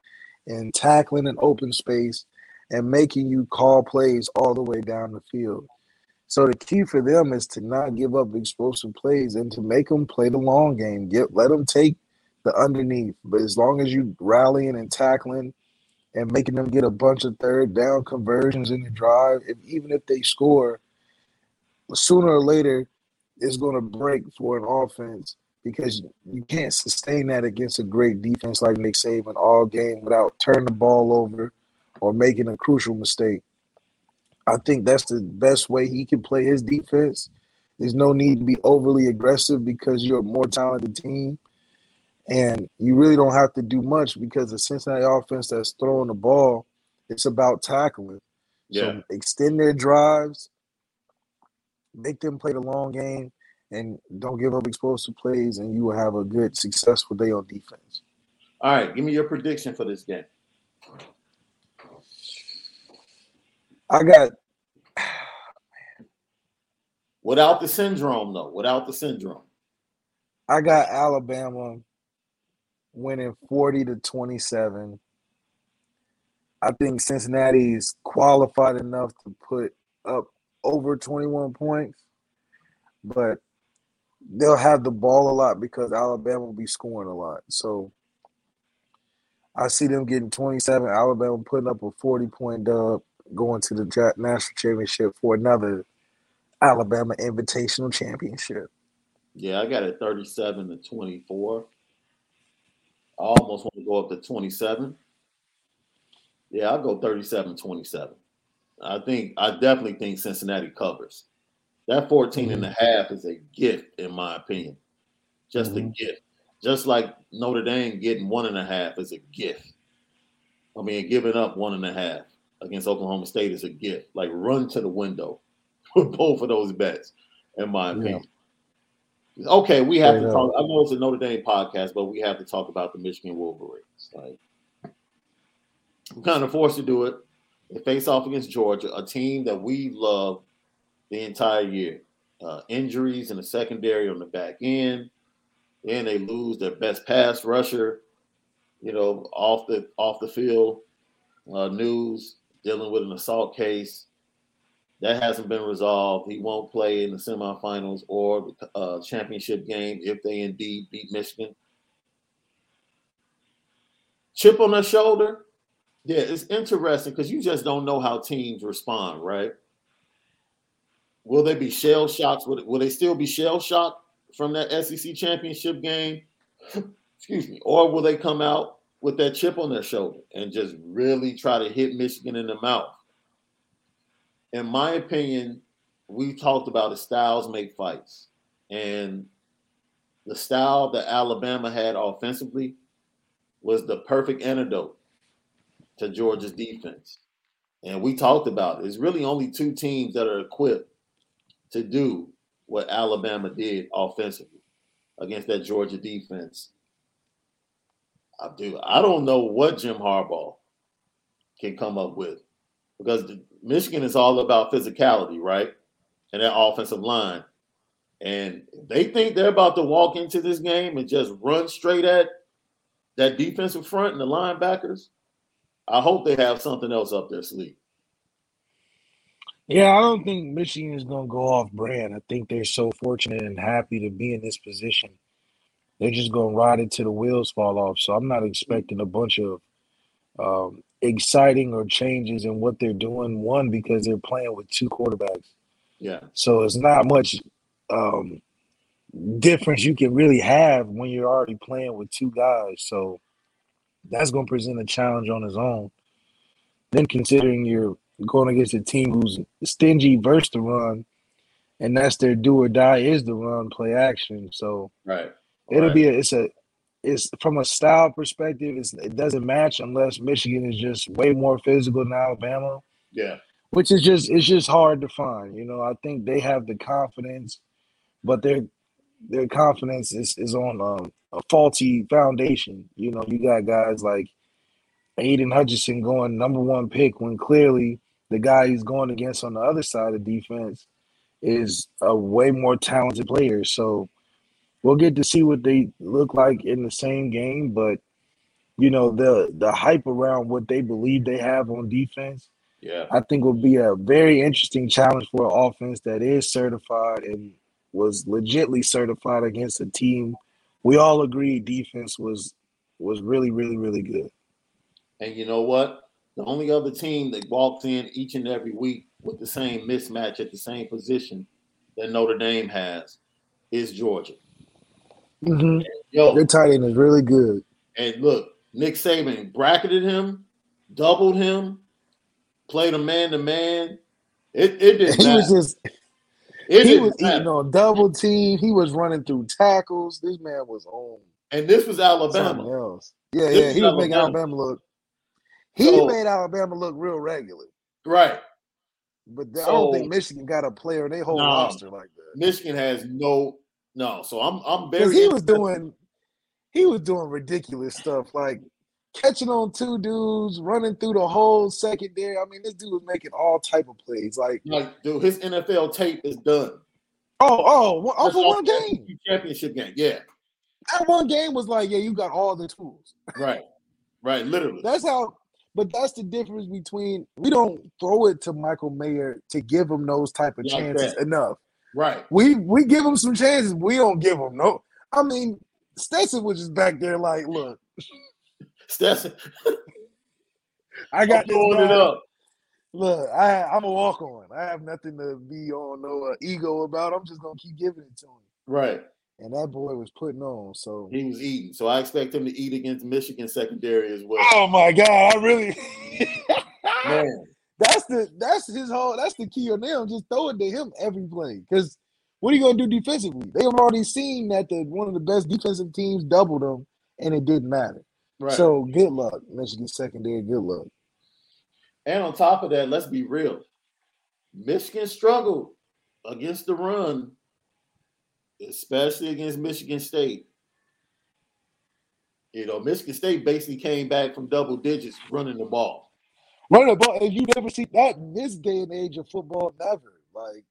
in tackling an open space and making you call plays all the way down the field. So the key for them is to not give up explosive plays and to make them play the long game. Get let them take the underneath, but as long as you rallying and tackling and making them get a bunch of third down conversions in the drive, if, even if they score, sooner or later it's going to break for an offense because mm-hmm. you can't sustain that against a great defense like Nick Saban all game without turning the ball over or making a crucial mistake. I think that's the best way he can play his defense. There's no need to be overly aggressive because you're a more talented team. And you really don't have to do much because the Cincinnati offense that's throwing the ball, it's about tackling. Yeah. So extend their drives, make them play the long game, and don't give up explosive plays, and you will have a good, successful day on defense. All right, give me your prediction for this game. I got without the syndrome, though. Without the syndrome, I got Alabama winning forty to twenty-seven. I think Cincinnati is qualified enough to put up over 21 points, but they'll have the ball a lot because Alabama will be scoring a lot. So I see them getting 27. Alabama putting up a 40 point dub, going to the national championship for another Alabama Invitational Championship. Yeah, I got it 37 to 24. I almost want to go up to 27. Yeah, I'll go 37 27. I think I definitely think Cincinnati covers. That 14 mm-hmm. and a half is a gift, in my opinion. Just mm-hmm. a gift. Just like Notre Dame getting one and a half is a gift. I mean, giving up one and a half against Oklahoma State is a gift. Like run to the window with both of those bets, in my opinion. Yeah. Okay, we have to talk. I know it's a Notre Dame podcast, but we have to talk about the Michigan Wolverines. Like, I'm kind of forced to do it. They face off against Georgia, a team that we love the entire year. Uh, injuries in the secondary on the back end, and they lose their best pass rusher. You know, off the off the field uh, news dealing with an assault case that hasn't been resolved. He won't play in the semifinals or the uh, championship game if they indeed beat Michigan. Chip on the shoulder. Yeah, it's interesting because you just don't know how teams respond, right? Will they be shell shocked? Will, will they still be shell shocked from that SEC championship game? Excuse me. Or will they come out with that chip on their shoulder and just really try to hit Michigan in the mouth? In my opinion, we talked about the styles make fights. And the style that Alabama had offensively was the perfect antidote to Georgia's defense. And we talked about it. It's really only two teams that are equipped to do what Alabama did offensively against that Georgia defense. I do. I don't know what Jim Harbaugh can come up with because the, Michigan is all about physicality, right? And that offensive line. And they think they're about to walk into this game and just run straight at that defensive front and the linebackers. I hope they have something else up their sleeve. Yeah, I don't think Michigan is going to go off brand. I think they're so fortunate and happy to be in this position. They're just going to ride it till the wheels fall off. So I'm not expecting a bunch of um, exciting or changes in what they're doing. One, because they're playing with two quarterbacks. Yeah. So it's not much um, difference you can really have when you're already playing with two guys. So that's going to present a challenge on its own. Then considering you're going against a team who's stingy versus the run, and that's their do or die is the run play action. So right, it'll right. be a, it's a it's from a style perspective, it doesn't match unless Michigan is just way more physical than Alabama. Yeah, which is just it's just hard to find. You know, I think they have the confidence, but their their confidence is is on um, a faulty foundation. You know, you got guys like Aidan Hutchinson going number one pick when clearly the guy he's going against on the other side of defense is a way more talented player. So we'll get to see what they look like in the same game, but you know the the hype around what they believe they have on defense. Yeah, I think will be a very interesting challenge for an offense that is certified and was legitly certified against a team we all agree defense was was really really really good. And you know what? The only other team that walks in each and every week with the same mismatch at the same position that Notre Dame has is Georgia. Mm-hmm. Yo, their tight end is really good. And look, Nick Saban bracketed him, doubled him, played a man to man. It it didn't. He matter. was just. It he was matter. eating on double team. He was running through tackles. This man was on And this was something Alabama. else. Yeah, This yeah. was He was making Alabama. Alabama look. He So- made Alabama look real regular. Right. But I don't think Michigan got a player in their whole No. roster like that. Michigan has no no. So I'm I'm very he was doing he was doing ridiculous stuff like catching on two dudes, running through the whole secondary. I mean, this dude was making all type of plays. Like, like dude, his NFL tape is done. Oh, oh, oh for one game. Championship game. Yeah. That one game was like, yeah, you got all the tools. Right. Right. Literally. That's how. But that's the difference between we don't throw it to Michael Mayer to give him those type of Like chances that. enough. right. We we give him some chances. We don't give him no. I mean, Stetson was just back there like, look, Stetson I got throwing it up. Look, I I'm a walk on. I have nothing to be on no uh, ego about. I'm just gonna keep giving it to him. Right. And that boy was putting on. So He was eating. So I expect him to eat against Michigan secondary as well. Oh my God, I really Man. that's the that's his whole that's the key on them. Just throw it to him every play. Because what are you gonna do defensively? They have already seen that the one of the best defensive teams doubled them and it didn't matter. Right. So good luck, Michigan secondary. Good luck. And on top of that, let's be real. Michigan struggled against the run, especially against Michigan State. You know, Michigan State basically came back from double digits running the ball. Running the ball, and you never see that in this day and age of football. Never like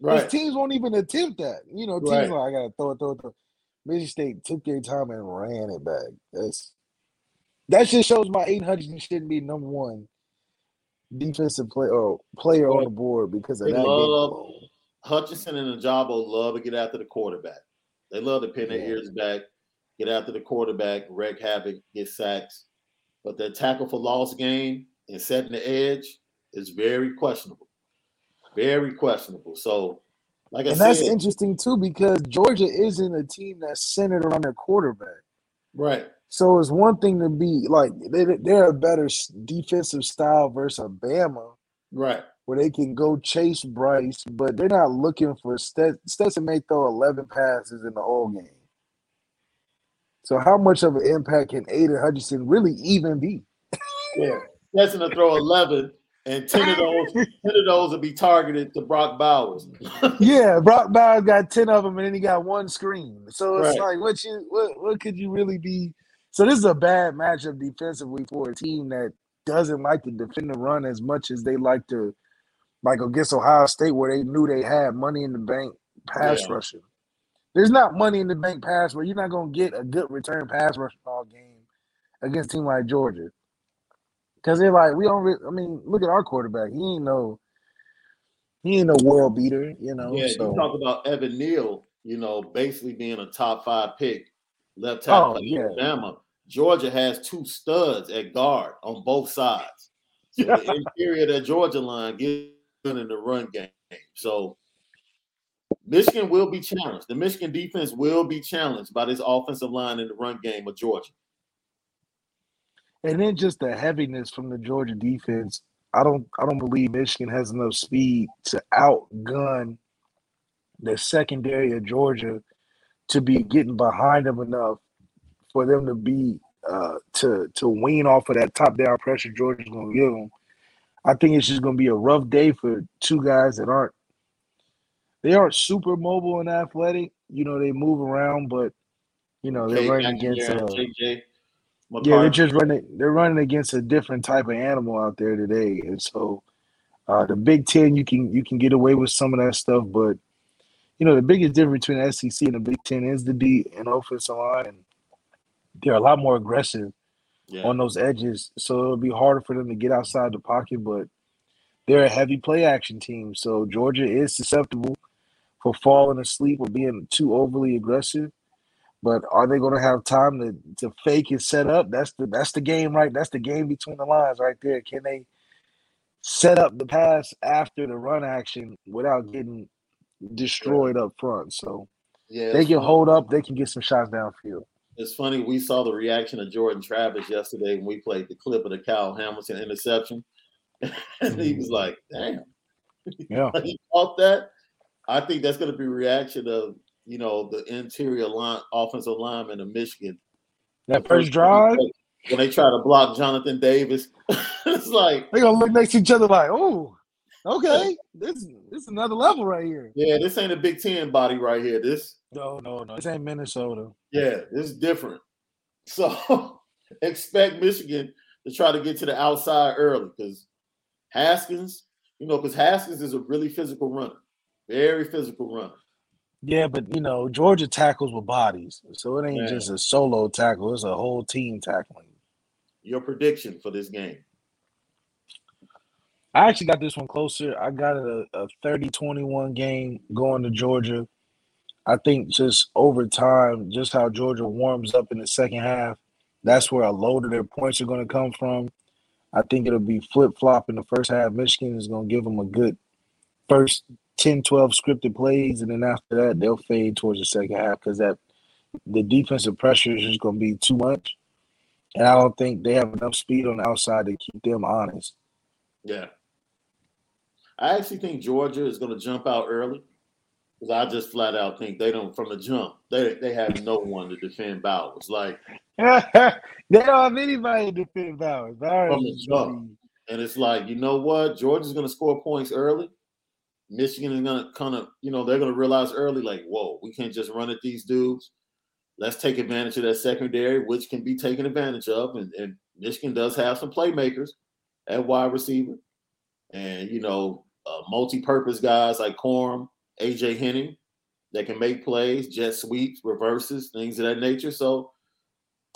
Right. Teams won't even attempt that. You know, teams Right. like I gotta throw it, throw it, throw it. Michigan State took their time and ran it back. That's that just shows my 800 shouldn't be number one defensive play or player on the board because of They that game love-. Hutchinson and Ojabo love to get after the quarterback. They love to pin their Yeah. ears back, get after the quarterback, wreak havoc, get sacks. But that tackle for loss game and setting the edge is very questionable. Very questionable. So, like I said And that's interesting too because Georgia isn't a team that's centered around their quarterback. right, So it's one thing to be like they, they're a better defensive style versus Bama. right, where they can go chase Bryce, but they're not looking for Stet- Stetson may throw 11 passes in the whole game. So how much of an impact can Aidan Hutchinson really even be? yeah. That's gonna throw eleven, and ten of those, ten of those will be targeted to Brock Bowers. yeah, Brock Bowers got 10 of them and then he got one screen. So it's Right. like what you what what could you really be? So this is a bad matchup defensively for a team that doesn't like to defend the run as much as they like to, like against Ohio State, where they knew they had money in the bank pass Yeah. rushing. There's not money in the bank pass where you're not gonna get a good return pass rush all game against a team like Georgia. Cause they're like, we don't. Re- I mean, look at our quarterback. He ain't no, he ain't no world beater, you know. Yeah, so you talk about Evan Neal, you know, basically being a top five pick, left oh, tackle Oh, yeah. Alabama. Georgia has two studs at guard on both sides. So the interior of that Georgia line good in the run game. So Michigan will be challenged. The Michigan defense will be challenged by this offensive line in the run game of Georgia. and then just the heaviness from the Georgia defense. I don't I don't believe Michigan has enough speed to outgun the secondary of Georgia to be getting behind them enough for them to be uh to to wean off of that top down pressure Georgia's gonna give them. I think it's just gonna be a rough day for two guys that aren't they aren't super mobile and athletic. You know, they move around, but you know, they're running against uh, JJ yeah, they're just running. They're running against a different type of animal out there today, and so uh, the Big Ten, you can you can get away with some of that stuff, but you know the biggest difference between the SEC and the Big Ten is the D and offensive line, and they're a lot more aggressive Yeah. on those edges. So it'll be harder for them to get outside the pocket, but they're a heavy play action team. So Georgia is susceptible for falling asleep or being too overly aggressive. But are they going to have time to, to fake and set up? That's the that's the game, right? That's the game between the lines, right there. Can they set up the pass after the run action without getting destroyed up front? So yeah, they can hold up. They can get some shots downfield. It's funny. We saw the reaction of Jordan Travis yesterday when we played the clip of the Kyle Hamilton interception, and he was like, "Damn, Yeah. he caught that." I think that's going to be reaction of you know the interior line, offensive lineman of Michigan. That first drive, when they try to block Jordan Davis, it's like, they're gonna look next to each other like, oh, okay, this this is another level right here. yeah, this ain't a Big Ten body right here. This, No, no, no. This ain't Minnesota. yeah, it's different. So expect Michigan to try to get to the outside early because Haskins, you know, because Haskins is a really physical runner, very physical runner. Yeah, but you know, Georgia tackles with bodies. So it ain't Yeah. just a solo tackle, it's a whole team tackling. Your prediction for this game? I actually got this one closer. I got a, a 30-21 game going to Georgia. I think just over time, just how Georgia warms up in the second half, that's where a load of their points are going to come from. I think it'll be flip flop in the first half. Michigan is going to give them a good first 10, 12 scripted plays, and then after that, they'll fade towards the second half because that the defensive pressure is just going to be too much. And I don't think they have enough speed on the outside to keep them honest. Yeah. I actually think Georgia is going to jump out early because I just flat out think they don't from the jump. They they have no one to defend Bowers. Like, they don't have anybody to defend Bowers. Bowers From the jump. and it's like, you know what? Georgia's going to score points early. Michigan is going to kind of, you know, they're going to realize early, like, whoa, we can't just run at these dudes. Let's take advantage of that secondary, which can be taken advantage of. And, and Michigan does have some playmakers at wide receiver. And, you know, uh, multi-purpose guys like Corum, AJ Henning that can make plays, jet sweeps, reverses, things of that nature. So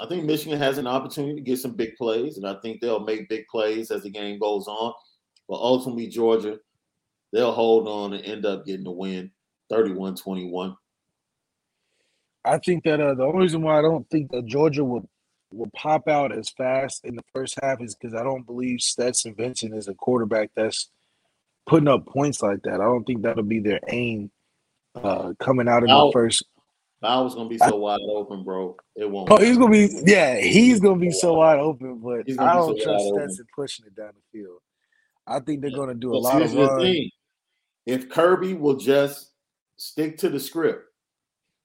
I think Michigan has an opportunity to get some big plays, and I think they'll make big plays as the game goes on. But ultimately, Georgia, they'll hold on and end up getting the win 31 21. I think that uh, the only reason why I don't think that Georgia will will pop out as fast in the first half is because I don't believe Stetson Bennett is a quarterback that's putting up points like that. I don't think that'll be their aim uh, coming out in the first. Bowers going to be so wide open, bro. It won't. Oh, he's gonna be yeah, he's gonna be so wide open, but I don't so trust. Stetson pushing it down the field. I think they're gonna do a lot of the run. If Kirby will just stick to the script,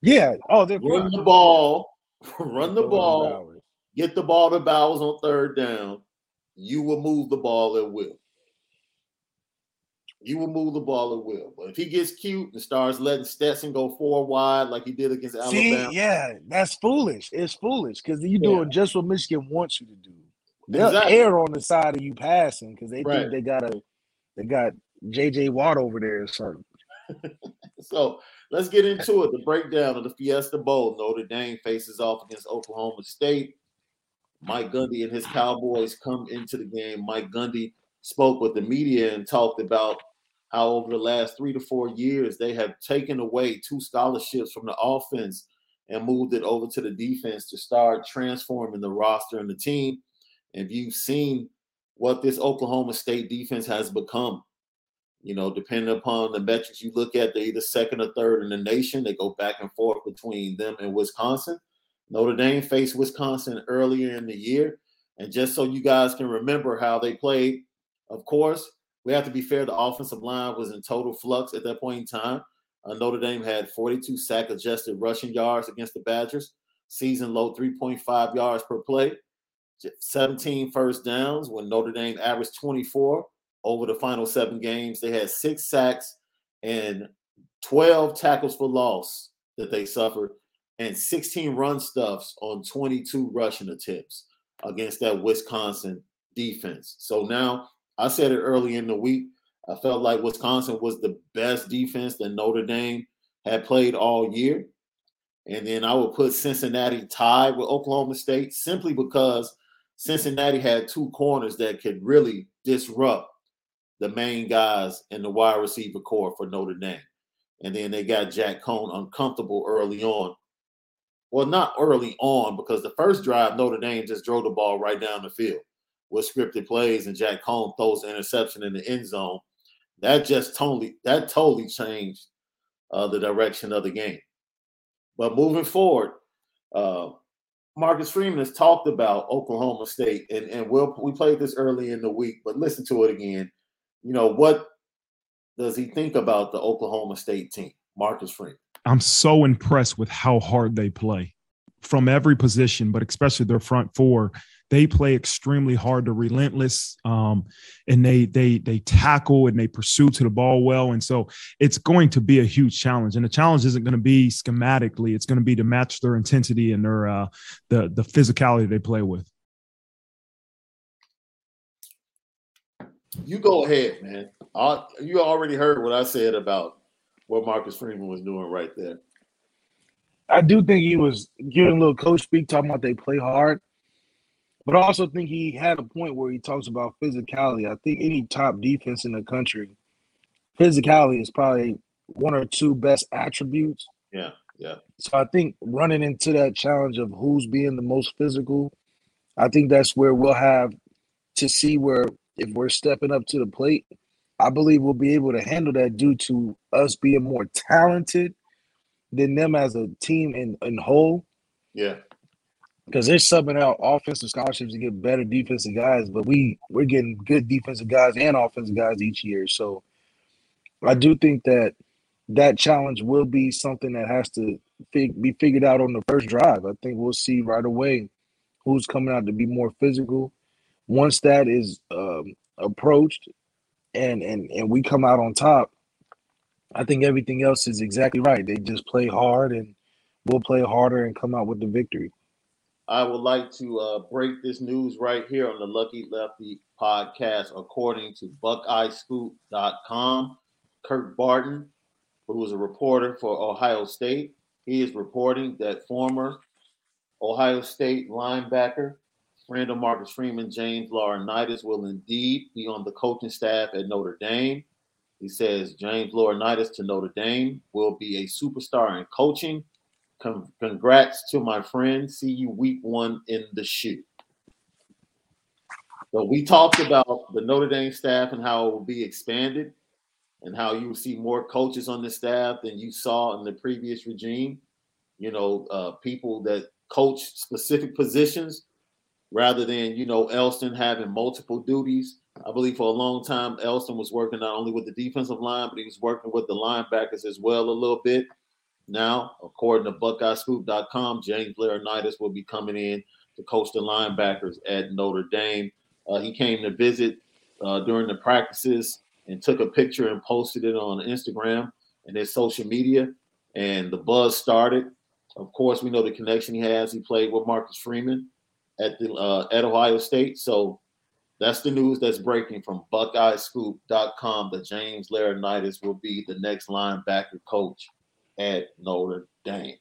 Yeah. Oh, they're run fine. the ball, run the ball, get the ball to Bowers on third down, you will move the ball at will. You will move the ball at will. But if he gets cute and starts letting Stetson go four wide like he did against See, Alabama, yeah, that's foolish. It's foolish because you're Yeah. doing just what Michigan wants you to do. They'll Exactly. err on the side of you passing because they Right. think they got a they got JJ Watt over there or something. So let's get into it. The breakdown of the Fiesta Bowl. Notre Dame faces off against Oklahoma State. Mike Gundy and his Cowboys come into the game. Mike Gundy spoke with the media and talked about how over the last three to four years they have taken away two scholarships from the offense and moved it over to the defense to start transforming the roster and the team. And you've seen what this Oklahoma State defense has become. You know, depending upon the metrics you look at, they're either second or third in the nation. They go back and forth between them and Wisconsin. Notre Dame faced Wisconsin earlier in the year. And just so you guys can remember how they played, of course, we have to be fair. The offensive line was in total flux at that point in time. Uh, Notre Dame had 42 sack adjusted rushing yards against the Badgers, season low 3.5 yards per play, 17 first downs when Notre Dame averaged 24 over the final seven games. They had six sacks and 12 tackles for loss that they suffered, and 16 run stuffs on 22 rushing attempts against that Wisconsin defense. So now I said it early in the week. I felt like Wisconsin was the best defense that Notre Dame had played all year. And then I would put Cincinnati tied with Oklahoma State simply because Cincinnati had two corners that could really disrupt the main guys in the wide receiver core for Notre Dame. And then they got Jack Coan uncomfortable early on. Well, not early on, because the first drive, Notre Dame just drove the ball right down the field with scripted plays, and Jack Coan throws the interception in the end zone. That just totally that totally changed uh, the direction of the game. But moving forward, uh, Marcus Freeman has talked about Oklahoma State, and, and we'll, we played this early in the week, but listen to it again. You know, what does he think about the Oklahoma State team, Marcus Freeman? I'm so impressed with how hard they play from every position, but especially their front four. They play extremely hard. They're relentless, um, and they they they tackle and they pursue to the ball well. And so it's going to be a huge challenge. And the challenge isn't going to be schematically; it's going to be to match their intensity and their uh, the the physicality they play with. You go ahead, man. I, you already heard what I said about what Marcus Freeman was doing right there. I do think he was giving a little coach speak, talking about they play hard. But I also think he had a point where he talks about physicality. I think any top defense in the country, physicality is probably one or two best attributes. Yeah, yeah. So I think running into that challenge of who's being the most physical, I think that's where we'll have to see where if we're stepping up to the plate, I believe we'll be able to handle that due to us being more talented than them as a team in, in whole. Yeah. Because they're subbing out offensive scholarships to get better defensive guys, but we we're getting good defensive guys and offensive guys each year. So I do think that that challenge will be something that has to fig- be figured out on the first drive. I think we'll see right away who's coming out to be more physical. Once that is um, approached, and and and we come out on top, I think everything else is exactly right. They just play hard, and we'll play harder and come out with the victory. I would like to uh, break this news right here on the Lucky Lefty podcast, according to BuckeyeScoop.com. Kirk Barton, who is a reporter for Ohio State, he is reporting that former Ohio State linebacker, of Marcus Freeman, James Laurinaitis, will indeed be on the coaching staff at Notre Dame. He says James Laurinaitis to Notre Dame will be a superstar in coaching. Con- congrats to my friend. See you week one in the shoe. So we talked about the Notre Dame staff and how it will be expanded and how you will see more coaches on the staff than you saw in the previous regime. You know, uh, people that coach specific positions rather than, you know, Elston having multiple duties. I believe for a long time, Elston was working not only with the defensive line, but he was working with the linebackers as well a little bit. Now, according to BuckeyeScoop.com, James Laurinaitis will be coming in to coach the linebackers at Notre Dame. Uh, he came to visit uh, during the practices and took a picture and posted it on Instagram and his social media. And the buzz started. Of course, we know the connection he has. He played with Marcus Freeman at the uh, at Ohio State. So that's the news that's breaking from BuckeyeScoop.com that James Laurinaitis will be the next linebacker coach at Notre Dame.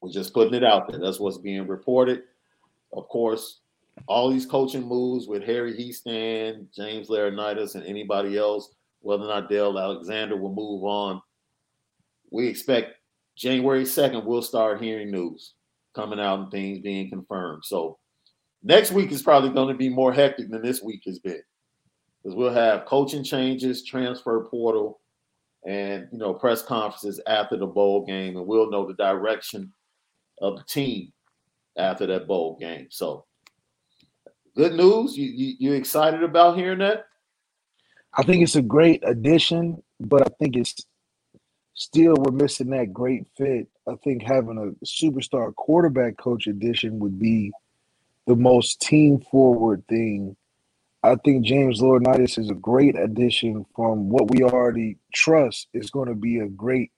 We're just putting it out there. That's what's being reported. Of course, all these coaching moves with Harry Hiestand, James Laurinaitis, and anybody else, whether or not Del Alexander will move on, we expect January 2nd, we'll start hearing news coming out and things being confirmed. So next week is probably going to be more hectic than this week has been because we'll have coaching changes, transfer portal, and you know press conferences after the bowl game, and we'll know the direction of the team after that bowl game. So good news. You, you you excited about hearing that? I think it's a great addition, but I think it's still we're missing that great fit. I think having a superstar quarterback coach addition would be the most team forward thing. I think James Laurinaitis is a great addition from what we already trust is going to be a great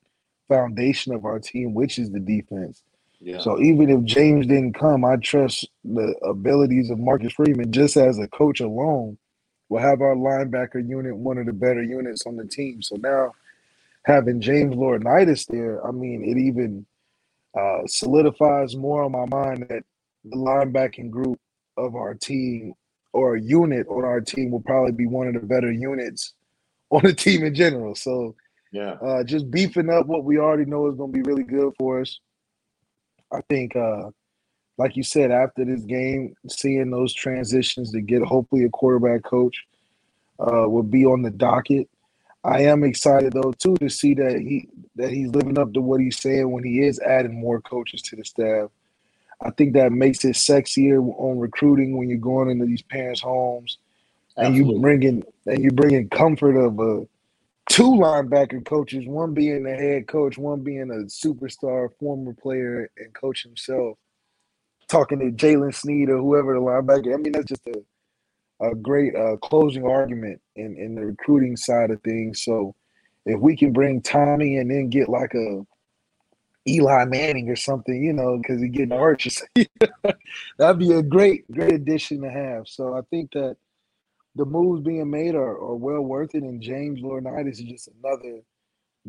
foundation of our team, which is the defense. Yeah. So even if James didn't come, I trust the abilities of Marcus Freeman just as a coach alone will have our linebacker unit one of the better units on the team. So now having James Laurinaitis there, I mean, it even uh, solidifies more on my mind that the linebacking group of our team or a unit on our team will probably be one of the better units on the team in general. So, yeah, uh, just beefing up what we already know is going to be really good for us. I think, uh, like you said, after this game, seeing those transitions to get hopefully a quarterback coach uh, will be on the docket. I am excited though too to see that he that he's living up to what he's saying when he is adding more coaches to the staff. I think that makes it sexier on recruiting when you're going into these parents' homes and you bringing and you bringing comfort of a two linebacker coaches, one being the head coach, one being a superstar former player and coach himself, talking to Jaylen Sneed or whoever the linebacker. I mean, that's just a a great uh, closing argument in in the recruiting side of things. So if we can bring Tommy and then get like a Eli Manning or something, you know, because he getting arches, that'd be a great great addition to have. So I think that the moves being made are, are well worth it, and James Laurinaitis is just another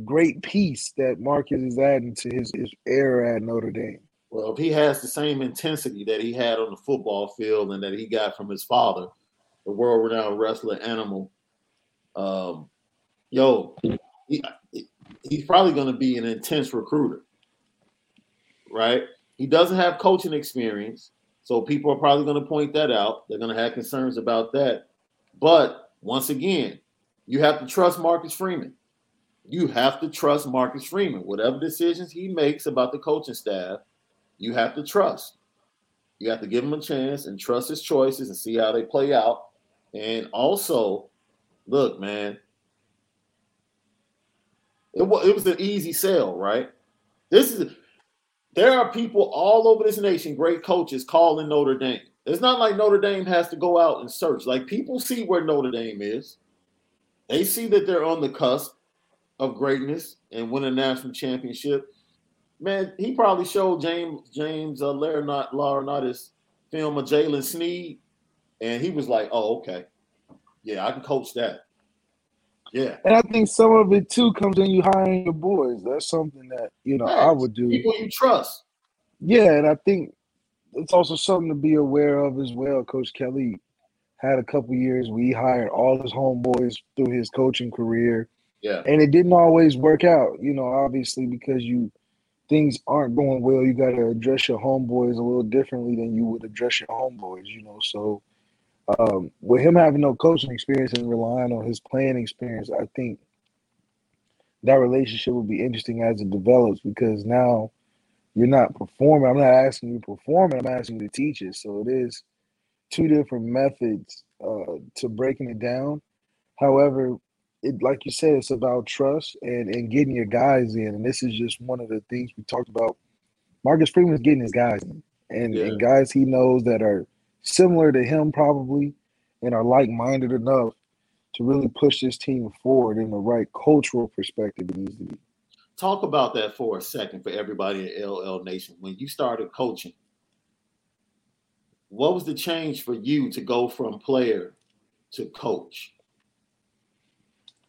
great piece that Marcus is adding to his, his era at Notre Dame. Well, if he has the same intensity that he had on the football field and that he got from his father, the world renowned wrestler Animal. Um, yo, he, he's probably going to be an intense recruiter, right? He doesn't have coaching experience, so people are probably going to point that out. They're going to have concerns about that. But once again, you have to trust Marcus Freeman. You have to trust Marcus Freeman. Whatever decisions he makes about the coaching staff, you have to trust. You have to give him a chance and trust his choices and see how they play out. And also, look, man, it was, it was an easy sell, right? This is there are people all over this nation, great coaches calling Notre Dame. It's not like Notre Dame has to go out and search. Like people see where Notre Dame is. They see that they're on the cusp of greatness and win a national championship. Man, he probably showed James James uh, Laurinaitis film of Jaylen Sneed and he was like, "Oh, okay, yeah, I can coach that." Yeah, and I think some of it too comes in you hiring your boys. That's something that you know I would do. People you trust. Yeah, and I think it's also something to be aware of as well. Coach Kelly had a couple years where he hired all his homeboys through his coaching career. Yeah, and it didn't always work out. You know, obviously because you things aren't going well, you got to address your homeboys a little differently than you would address your homeboys. You know, so um, with him having no coaching experience and relying on his playing experience, I think that relationship will be interesting as it develops because now you're not performing. I'm not asking you to perform I'm asking you to teach it. So it is two different methods uh, to breaking it down. However, it like you said, it's about trust and, and getting your guys in. And this is just one of the things we talked about. Marcus Freeman is getting his guys in and, yeah. and guys he knows that are similar to him probably and are like-minded enough to really push this team forward in the right cultural perspective it needs to be. Talk about that for a second for everybody at LL Nation. When you started coaching, what was the change for you to go from player to coach?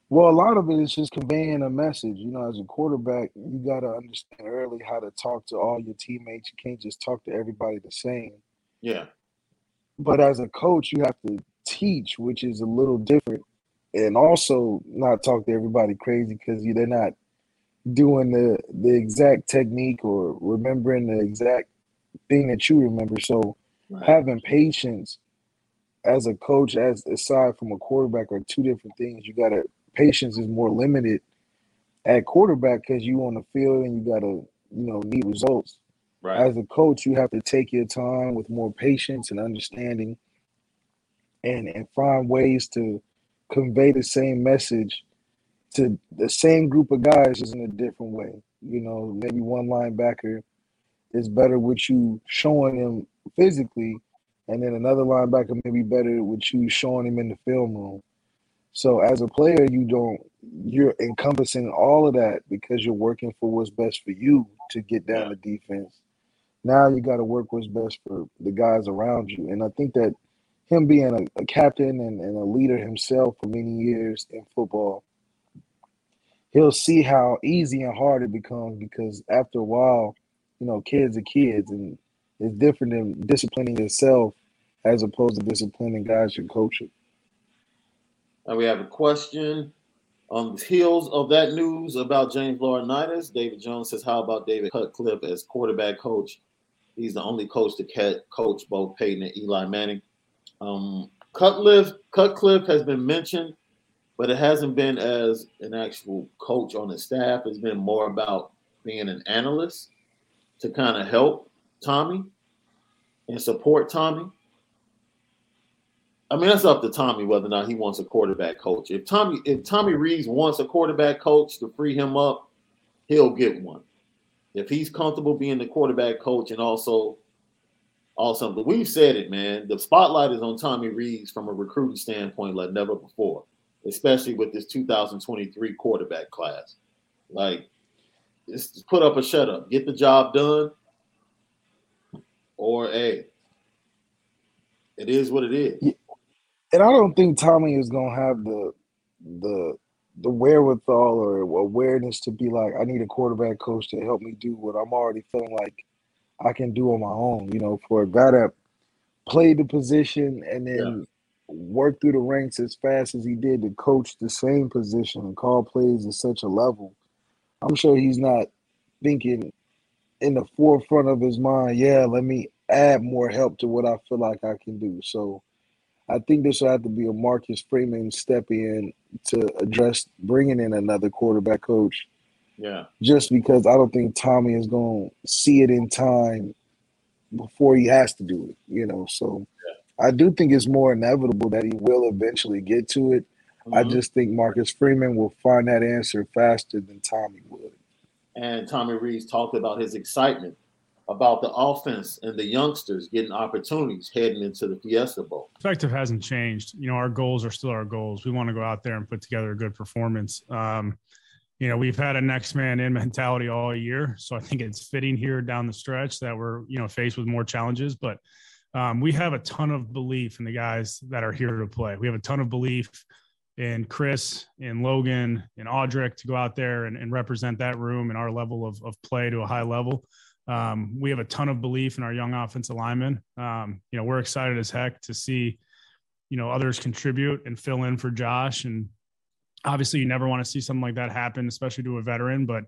Well, a lot of it is just conveying a message. You know, as a quarterback, you got to understand early how to talk to all your teammates. You can't just talk to everybody the same. Yeah. But as a coach, you have to teach, which is a little different, and also not talk to everybody crazy because you they're not doing the the exact technique or remembering the exact thing that you remember. So right. having patience as a coach, as aside from a quarterback, are two different things. You gotta patience is more limited at quarterback because you on the field and you gotta you know need results. Right. As a coach, you have to take your time with more patience and understanding, and and find ways to convey the same message to the same group of guys just in a different way. You know, maybe one linebacker is better with you showing him physically, and then another linebacker may be better with you showing him in the film room. So as a player, you don't you're encompassing all of that because you're working for what's best for you to get down the defense. Now you got to work what's best for the guys around you. And I think that him being a, a captain and, and, a leader himself for many years in football, he'll see how easy and hard it becomes because after a while, you know, kids are kids and it's different than disciplining yourself as opposed to disciplining guys you're coaching. And we have a question on the heels of that news about James Laurinaitis. David Jones says, How about David Cutcliffe as quarterback coach? He's the only coach to coach both Peyton and Eli Manning. Um, Cutcliffe, Cutcliffe has been mentioned but it hasn't been as an actual coach on the staff. It's been more about being an analyst to kind of help Tommy and support Tommy. I mean, that's up to Tommy whether or not he wants a quarterback coach. If Tommy, if Tommy Rees wants a quarterback coach to free him up, he'll get one. If he's comfortable being the quarterback coach and also also, but we've said it, man. The spotlight is on Tommy Rees from a recruiting standpoint like never before especially with this 2023 quarterback class. Like, just put up a shut up, get the job done, or a. It is what it is. And I don't think Tommy is gonna have the the the wherewithal or awareness to be like, I need a quarterback coach to help me do what I'm already feeling like I can do on my own. You know, for a guy that played the position and then work through the ranks as fast as he did to coach the same position and call plays at such a level, I'm sure he's not thinking in the forefront of his mind, yeah, let me add more help to what I feel like I can do. So I think this will have to be a Marcus Freeman step in to address bringing in another quarterback coach. Yeah. Just because I don't think Tommy is going to see it in time before he has to do it, you know. So I do think it's more inevitable that he will eventually get to it. Mm-hmm. I just think Marcus Freeman will find that answer faster than Tommy would. And Tommy Rees talked about his excitement about the offense and the youngsters getting opportunities heading into the Fiesta Bowl. Perspective hasn't changed. You know, our goals are still our goals. We want to go out there and put together a good performance. Um, you know, we've had a next man in mentality all year. So I think it's fitting here down the stretch that we're, you know, faced with more challenges. But um, we have a ton of belief in the guys that are here to play. We have a ton of belief in Chris, in Logan, in Audric to go out there and, and represent that room and our level of, of play to a high level. Um, we have a ton of belief in our young offensive linemen. Um, you know, we're excited as heck to see, you know, others contribute and fill in for Josh. And obviously, you never want to see something like that happen, especially to a veteran, but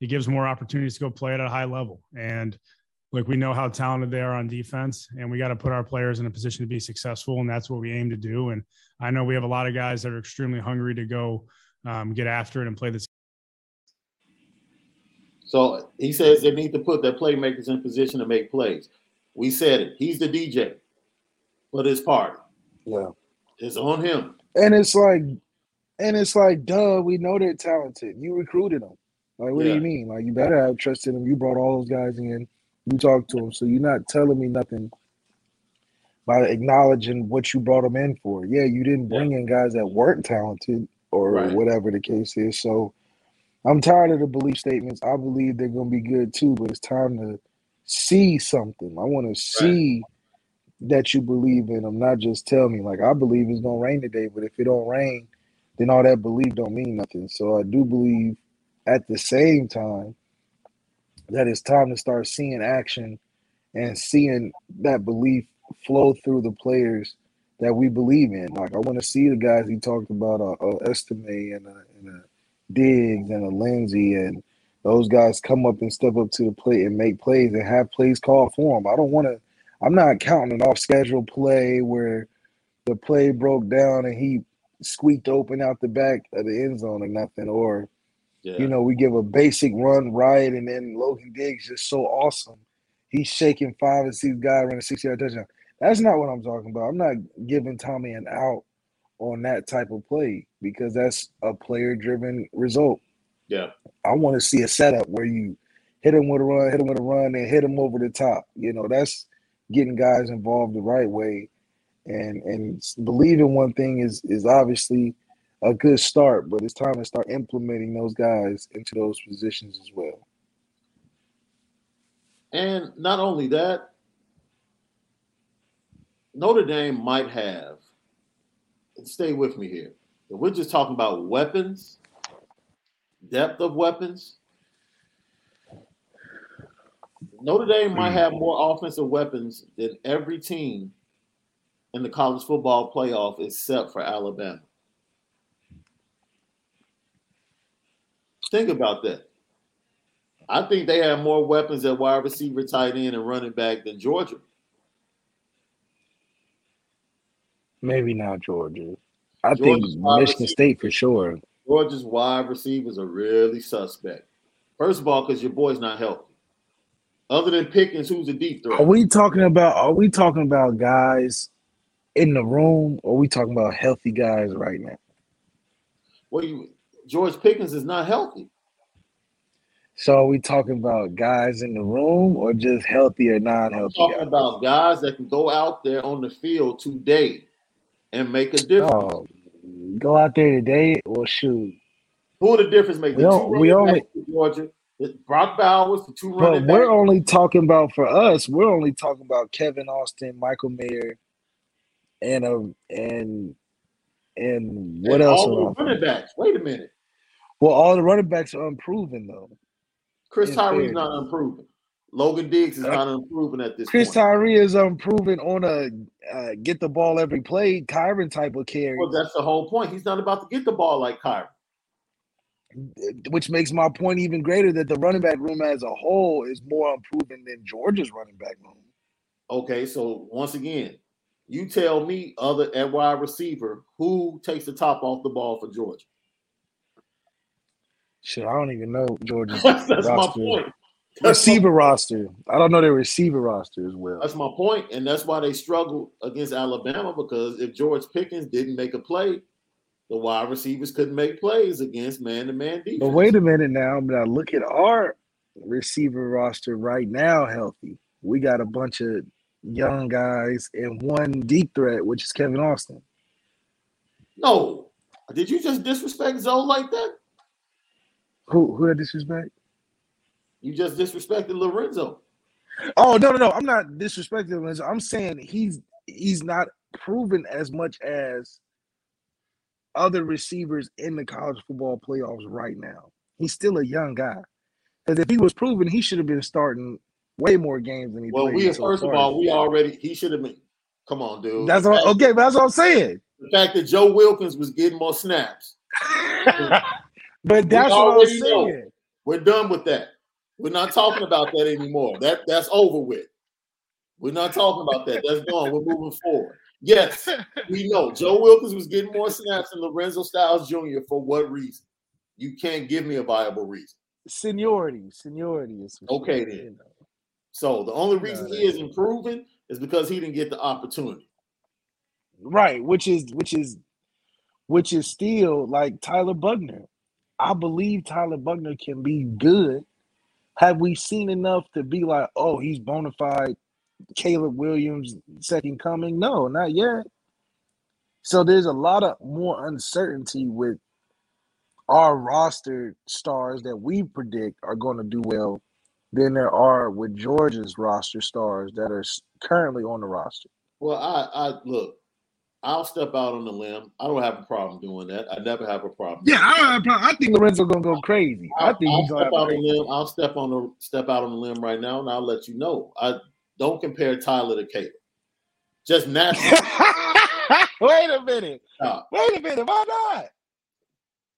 it gives more opportunities to go play at a high level. And like we know how talented they are on defense, and we got to put our players in a position to be successful, and that's what we aim to do. And I know we have a lot of guys that are extremely hungry to go um, get after it and play this. So he says they need to put their playmakers in position to make plays. We said it. He's the DJ for this party. Yeah, it's on him. And it's like, and it's like, duh, we know they're talented. You recruited them. Like, what yeah. do you mean? Like, you better have trusted them. You brought all those guys in you talked to them. So you're not telling me nothing by acknowledging what you brought them in for. Yeah, you didn't bring yeah. in guys that weren't talented or right. whatever the case is. So I'm tired of the belief statements. I believe they're going to be good too, but it's time to see something. I want to see that you believe in them, not just tell me. Like I believe it's gonna rain today, but if it don't rain, then all that belief don't mean nothing. So I do believe at the same time that it's time to start seeing action and seeing that belief flow through the players that we believe in. Like I want to see the guys he talked about, uh, uh Estime and a, and a Diggs and a Lenzy, and those guys come up and step up to the plate and make plays and have plays called for them. I don't want to. I'm not counting an off schedule play where the play broke down and he squeaked open out the back of the end zone or nothing, or yeah. you know we give a basic run right and then Logan Diggs just so awesome. He's shaking five and six guys running six yard touchdown. That's not what I'm talking about. I'm not giving Tommy an out on that type of play because that's a player driven result. Yeah. I want to see a setup where you hit him with a run, hit him with a run, and hit him over the top. You know, that's getting guys involved the right way. And and believing one thing is is obviously a good start, but it's time to start implementing those guys into those positions as well. And not only that, Notre Dame might have, stay with me here. We're just talking about weapons, depth of weapons. Notre Dame might have more offensive weapons than every team in the college football playoff except for Alabama. Think about that. I think they have more weapons at wide receiver, tight end, and running back than Georgia. Maybe not Georgia. I Georgia's think Michigan State for sure. Georgia's wide receivers are really suspect. First of all, because your boy's not healthy. Other than Pickens, who's a deep threat? Are we talking about? Are we talking about guys in the room, or are we talking about healthy guys right now? Well, you George Pickens is not healthy. So are we talking about guys in the room or just healthy or non-healthy? I'm talking guys? about guys that can go out there on the field today and make a difference. Oh, go out there today or shoot. Who the difference makers? We, don't, we only Georgia. Brock Bowers, the two running But we're only talking about for us. We're only talking about Kevin Austin, Michael Mayer, and um and and what and else? All the running backs. Wait a minute. Well, all the running backs are unproven though. Chris Tyree's not unproven. Logan Diggs is uh, not improving at this point. Chris point. Tyree is improving on a uh, get the ball every play Kyren type of carry. Well, that's the whole point. He's not about to get the ball like Kyren. Which makes my point even greater that the running back room as a whole is more improving than Georgia's running back room. Okay, so once again, you tell me other at wide receiver who takes the top off the ball for Georgia. Shit, I don't even know Georgia's that's my point. Receiver roster. I don't know their receiver roster as well. That's my point, and that's why they struggled against Alabama because if George Pickens didn't make a play, the wide receivers couldn't make plays against man-to-man defense. But wait a minute now. Now look at our receiver roster right now. Healthy, we got a bunch of young guys and one deep threat, which is Kevin Austin. No, did you just disrespect Zoe like that? Who who had disrespect? You just disrespected Lorenzo. Oh no no no! I'm not disrespecting Lorenzo. I'm saying he's he's not proven as much as other receivers in the college football playoffs right now. He's still a young guy. Because if he was proven, he should have been starting way more games than he. Well, we so first far. of all, we already he should have been. Come on, dude. That's what, okay, but that's what I'm saying. The fact that Joe Wilkins was getting more snaps. but that's what I'm saying. Know. We're done with that. We're not talking about that anymore. That that's over with. We're not talking about that. That's gone. We're moving forward. Yes, we know Joe Wilkins was getting more snaps than Lorenzo Styles Jr. For what reason? You can't give me a viable reason. Seniority, seniority is okay then. So the only reason no, he is improving is because he didn't get the opportunity. Right, which is which is which is still like Tyler Buchner. I believe Tyler Buchner can be good have we seen enough to be like, oh, he's bona fide Caleb Williams second coming? No, not yet. So there's a lot of more uncertainty with our roster stars that we predict are going to do well than there are with Georgia's roster stars that are currently on the roster. Well, I, I look. I'll step out on the limb. I don't have a problem doing that. I never have a problem. Yeah, I, don't have a problem. I think Lorenzo gonna go crazy. I I'll, think I'll step out on the limb. I'll step on the step out on the limb right now, and I'll let you know. I don't compare Tyler to Caleb. Just naturally. Wait a minute. Wait a minute. Why not?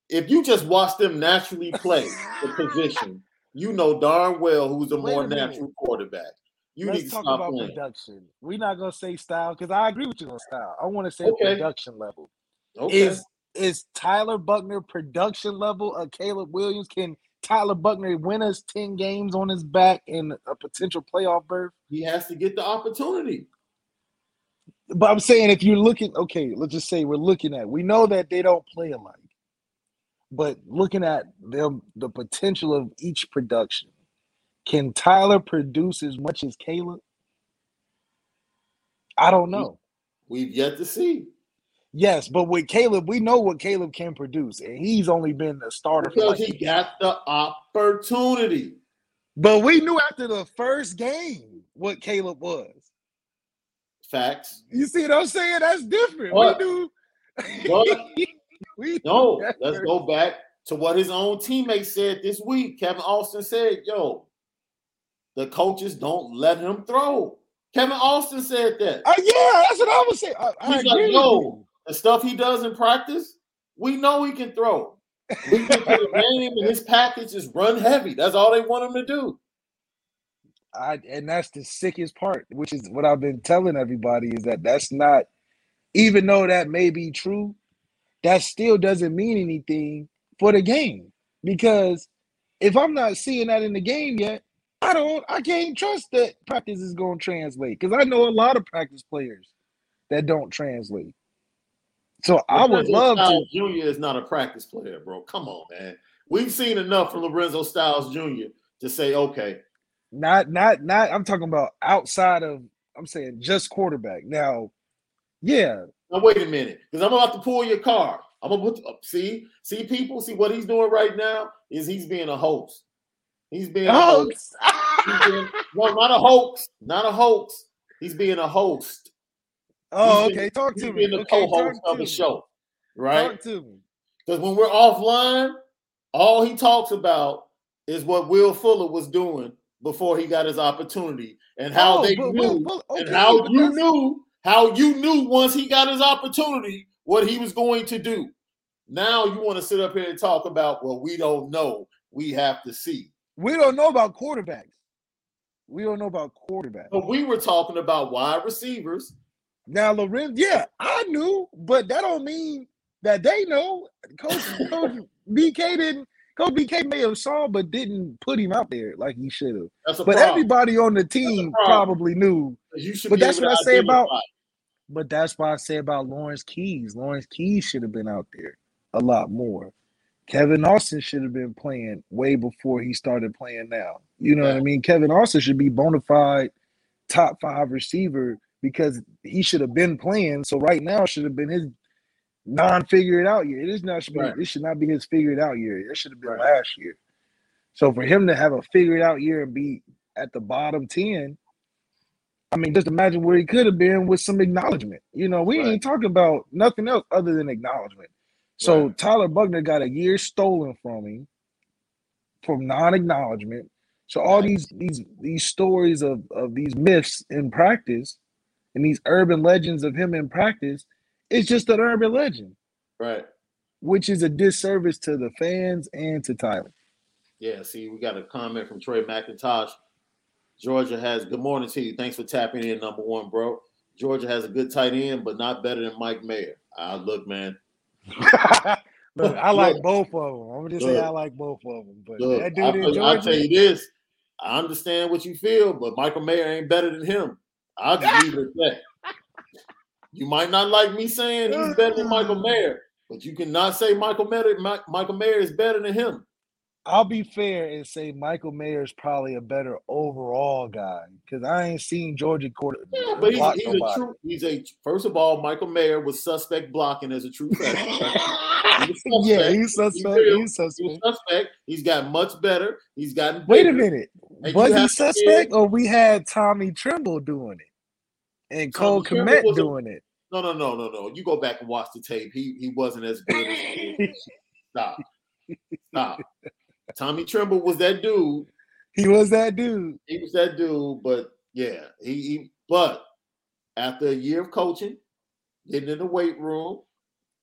if you just watch them naturally play the position, you know darn well who's a Wait more a natural quarterback. You Let's need to talk about playing. production. We're not gonna say style because I agree with you on style. I want to say Okay. production level. Okay. Is is Tyler Buchner production level of Caleb Williams? Can Tyler Buchner win us 10 games on his back in a potential playoff berth? he has to get the opportunity. But I'm saying if you're looking, okay, let's just say we're looking at we know that they don't play alike. But looking at them the potential of each production, can Tyler produce as much as Caleb? I don't know. We've yet to see. Yes, but with Caleb, we know what Caleb can produce, and he's only been the starter for Because like he got the opportunity. But we knew after the first game what Caleb was. Facts. You see what I'm saying? That's different. What? We we No, let's go back to what his own teammate said this week. Kevin Austin said, Yo, the coaches don't let him throw. Kevin Austin said that. Uh, yeah, that's what I was saying. I, I He's agree like, yo, the stuff he does in practice, we know he can throw. We can the game and his package is run heavy. That's all they want him to do. I, and that's the sickest part, which is what I've been telling everybody is that that's not, even though that may be true, that still doesn't mean anything for the game. Because if I'm not seeing that in the game yet, I don't, I can't trust that practice is going to translate. Because I know a lot of practice players that don't translate. So I would love to. Styles Jr. is not a practice player, bro. Come on, man. We've seen enough from Lorenzo Styles Jr. to say, okay, Not, not, not. I'm talking about outside of. I'm saying just quarterback. Now, yeah, now wait a minute, because I'm about to pull your car. I'm gonna put see, see people, see what he's doing right now is he's being a host. He's being a host. He's being- no, not a hoax, not a hoax. He's being a host. oh, He's okay. Talk to me. He's being the Okay, co-host of the show, right? Talk to me. Because when we're offline, all he talks about is what Will Fuller was doing before he got his opportunity and how Oh, they but- knew but- but- and how you knew how you knew once he got his opportunity what he was going to do. Now you want to sit up here and talk about well, we don't know. We have to see. We don't know about quarterbacks. We don't know about quarterbacks. But we were talking about wide receivers. Now, Lorenz, yeah, I knew, but that don't mean that they know. Coach, Coach BK didn't. Coach BK may have saw, but didn't put him out there like he should have. But problem. everybody on the team probably knew. But that's what I say about- But that's why I say about Lawrence Keys. Lawrence Keys should have been out there a lot more. Kevin Austin should have been playing way before he started playing now. You know what I mean? Kevin Austin should be bona fide top five receiver because he should have been playing. So right now should have been his non-figured out year. It is not should be, it should not be his figured out year. It should have been Right. last year. So for him to have a figured out year and be at the bottom 10, I mean, just imagine where he could have been with some acknowledgement. You know, we Right. ain't talking about nothing else other than acknowledgement. So Right. Tyler Buchner got a year stolen from him from non-acknowledgement. So all Right. these these these stories of of these myths in practice and these urban legends of him in practice, it's just an urban legend, Right. which is a disservice to the fans and to Tyler. Yeah, see, we got a comment from Trey McIntosh. Georgia has good morning to you. Thanks for tapping in, number one, bro. Georgia has a good tight end, but not better than Mike Mayer. Ah, look, man. Look, I like both of them. I'm gonna just say I like both of them. But Look, that I dude in tell, you- I'll tell you this. I understand what you feel, but Michael Mayer ain't better than him. I'll just leave it at that. You might not like me saying he's better than Michael Mayer, but you cannot say Michael Mayer, Michael Mayer is better than him. I'll be fair and say Michael Mayer is probably a better overall guy because I ain't seen Georgia quarter Yeah, but he's, he's a true. He's a first of all, Michael Mayer was suspect blocking as a true freshman. He's yeah, he's suspect. real. He's He was suspect. suspect. He's got much better. He's gotten. Wait a minute. And Was he suspect or we had Tommy Tremble doing it? and Cole Tommy Tremble Kmet doing it. No, no, no, no, no. You go back and watch the tape. He he wasn't as good as stop. Stop. Tommy Tremble was that dude. He was that dude. He was that dude, but yeah, he, he but after a year of coaching, getting in the weight room,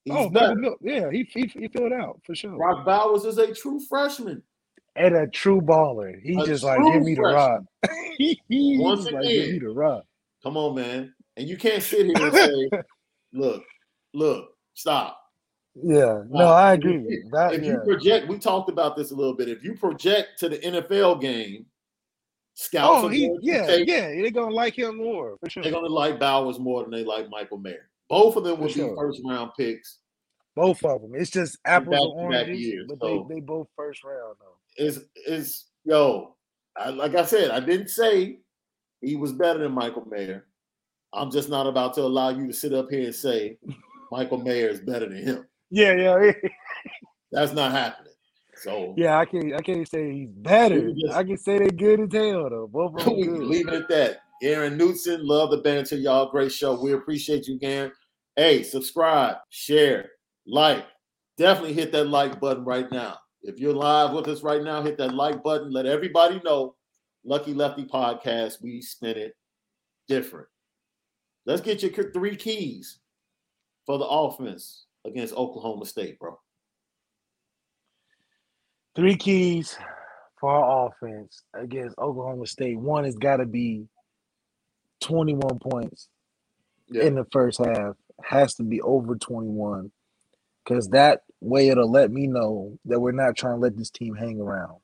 he's oh, no, no, yeah, he, he he filled out for sure. Brock Bowers is a true freshman. and a true baller. He A just like give me the rock. he Once just like give me the rock. Come on, man. And you can't sit here and say, look, look, stop. Yeah, no, Wow. I agree. That if yeah. you project, we talked about this a little bit. If you project to the NFL game, scouts Oh, are he yeah, take- yeah. They're gonna like him more for sure. they're going to like Bowers more than they like Michael Mayer. Both of them would be first round picks. Both of them. It's just apples and oranges, years, but so- they they both first round though. Is is yo? I, like I said, I didn't say he was better than Michael Mayer. I'm just not about to allow you to sit up here and say Michael Mayer is better than him. Yeah, yeah, That's not happening. So yeah. I can't I can't say he's better. Just- I can say they're good as hell though. Both we leave it at that. Aaron Newton, love the banter, y'all. Great show. We appreciate you, Garen. Hey, subscribe, share, like. Definitely hit that like button right now. If you're live with us right now, hit that like button. Let everybody know Lucky Lefty Podcast, we spin it different. Let's get your three keys for the offense against Oklahoma State, bro. Three keys for our offense against Oklahoma State. One has got to be 21 points Yeah. in the first half. Has to be over 21 because that way it'll let me know that we're not trying to let this team hang around.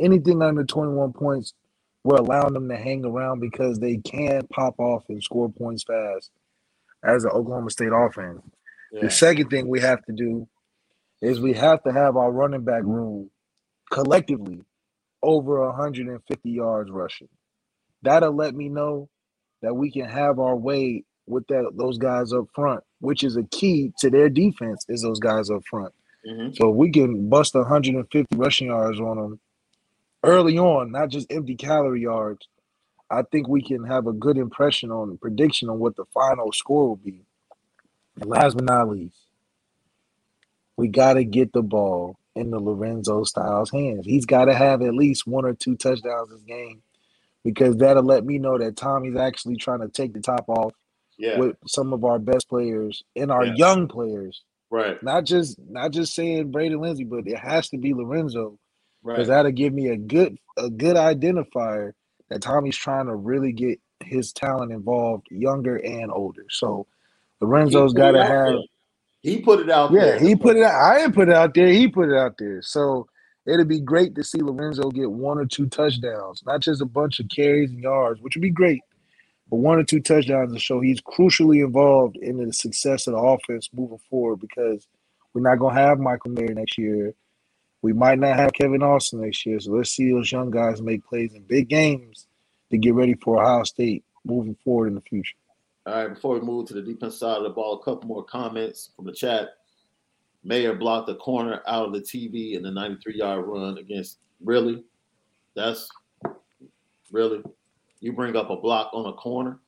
Anything under 21 points, we're allowing them to hang around because they can pop off and score points fast as an Oklahoma State offense. Yeah. The second thing we have to do is we have to have our running back room collectively over 150 yards rushing. That'll let me know that we can have our way with that those guys up front, which is a key to their defense is those guys up front. Mhm. So if we can bust 150 rushing yards on them early on, not just empty calorie yards, I think we can have a good impression on prediction on what the final score will be. And last but not least, we got to get the ball in the Lorenzo Styles hands. He's got to have at least one or two touchdowns this game because that'll let me know that Tommy's actually trying to take the top off Yeah. with some of our best players and our young players. Right. Not just not just saying Braden Lenzy, but it has to be Lorenzo because Right. that'll give me a good a good identifier that Tommy's trying to really get his talent involved, younger and older. So Lorenzo's got to have. He put it out there. Yeah, there. he put it out. I didn't put it out there. He put it out there. So it'd be great to see Lorenzo get one or two touchdowns, not just a bunch of carries and yards, which would be great, but one or two touchdowns to show he's crucially involved in the success of the offense moving forward because we're not going to have Michael Mayer next year. We might not have Kevin Austin next year. So let's see those young guys make plays in big games to get ready for Ohio State moving forward in the future. All right, before we move to the defense side of the ball, a couple more comments from the chat. Mayer blocked the corner out of the TV in the 93 yard run against. Really? That's really? You bring up a block on a corner?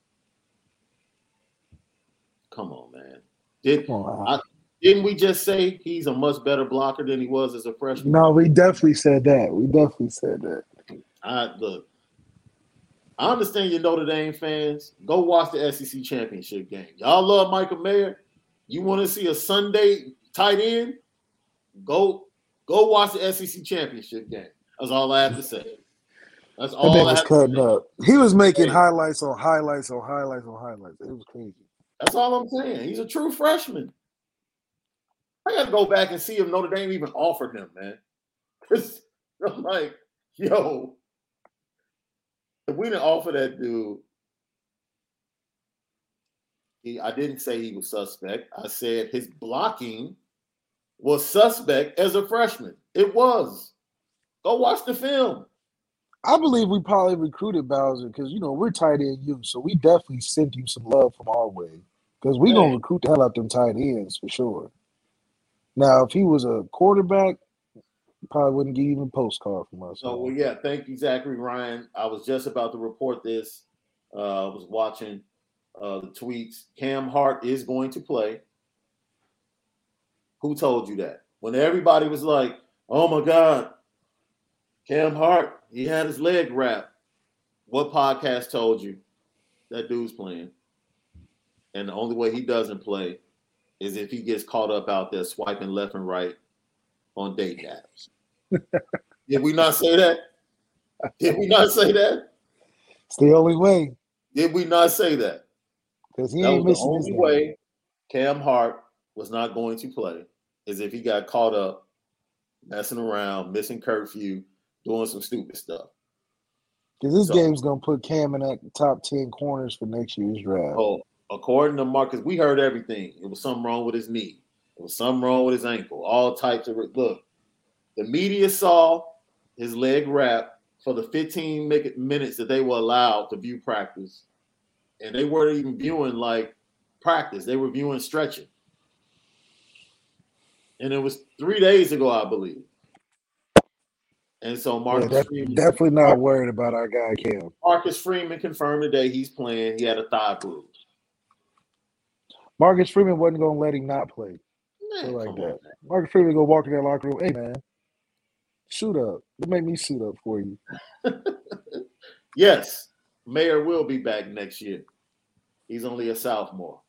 Come on, man. Did, Al. didn't we just say he's a much better blocker than he was as a freshman? No, we definitely said that. We definitely said that. I look. I understand you Notre Dame fans. Go watch the SEC championship game. Y'all love Michael Mayer. You want to see a Sunday tight end? Go, go watch the SEC championship game. That's all I have to say. That's That all man I was have to cutting say. up. He was making highlights on highlights on highlights on highlights. It was crazy. That's all I'm saying. He's a true freshman. I got to go back and see if Notre Dame even offered him, man. 'Cause I'm like, yo, if we didn't offer that dude, he, I didn't say he was suspect. I said his blocking was suspect as a freshman. It was. Go watch the film. I believe we probably recruited Bowser because you know we're tight end you, so we definitely sent you some love from our way because we gonna recruit the hell out of them tight ends for sure. Now, if he was a quarterback, probably wouldn't get even a postcard from us. So well, yeah, thank you, Zachary Ryan. I was just about to report this. Uh, I was watching uh, the tweets. Cam Hart is going to play. Who told you that? When everybody was like, "Oh my God, Cam Hart, he had his leg wrapped." What podcast told you that dude's playing? And the only way he doesn't play is if he gets caught up out there swiping left and right on date apps. Did we not say that? Did we not say that? It's the only way. Did we not say that? Because he that ain't was the only way Cam Hart was not going to play is if he got caught up messing around, missing curfew, doing some stupid stuff. Because this So- game's gonna put Cam in that top ten corners for next year's draft. Oh, according to Marcus, we heard everything. It was something wrong with his knee. It was something wrong with his ankle. All types of look. The media saw his leg wrap for the 15 minutes that they were allowed to view practice, and they weren't even viewing like practice. They were viewing stretching, and it was three days ago, I believe. And so Yeah, Marcus def- Freeman, definitely not worried about our guy Cam. Marcus Freeman confirmed today he's playing. He had a thigh bruise. Marcus Freeman wasn't gonna let him not play. Man, like that. man. Marcus Freeman gonna walk in that locker room. Hey man, suit up. It make me suit up for you. Yes, Mayer will be back next year. He's only a sophomore.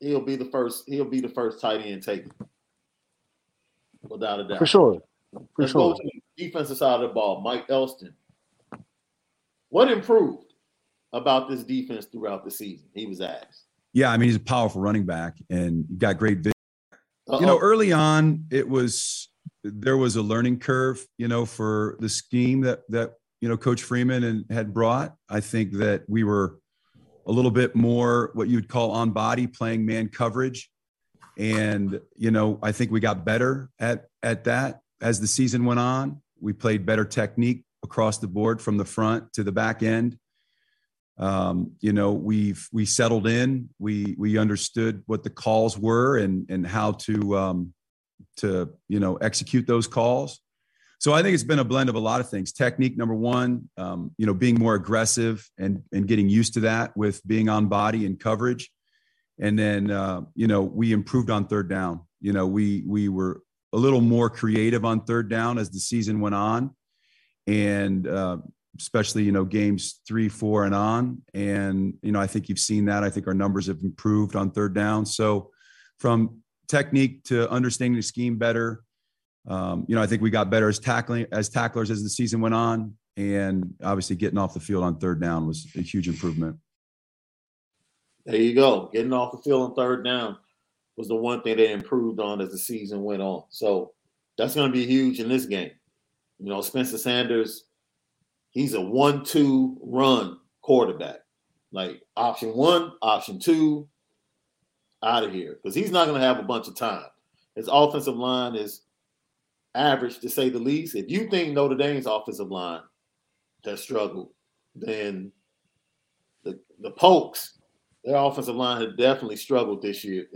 He'll be the first. He'll be the first tight end taken, without a doubt. For sure. For Let's sure. go to the defensive side of the ball. Mike Elston. What improved about this defense throughout the season? He was asked. Yeah, I mean he's a powerful running back and got great vision. Uh-oh. You know, early on it was there was a learning curve, you know, for the scheme that that you know Coach Freeman and had brought. I think that we were a little bit more what you'd call on body playing man coverage. And you know, I think we got better at at that as the season went on. We played better technique across the board from the front to the back end. Um, you know, we've we settled in. We we understood what the calls were and and how to um, to you know execute those calls. So I think it's been a blend of a lot of things. Technique, number one, um, you know, being more aggressive and and getting used to that with being on body and coverage. And then uh, you know we improved on third down. You know we we were a little more creative on third down as the season went on, and uh, especially you know games three, four, and on. And you know I think you've seen that. I think our numbers have improved on third down. So from technique to understanding the scheme better, um, you know I think we got better as tackling as tacklers as the season went on, and obviously getting off the field on third down was a huge improvement. There you go. Getting off the field on third down was the one thing they improved on as the season went on. So that's going to be huge in this game. You know, Spencer Sanders, he's a one-two run quarterback. Like option one, option two, out of here. Because he's not going to have a bunch of time. His offensive line is average to say the least. If you think Notre Dame's offensive line has struggled, then the the Pokes, their offensive line has definitely struggled this year.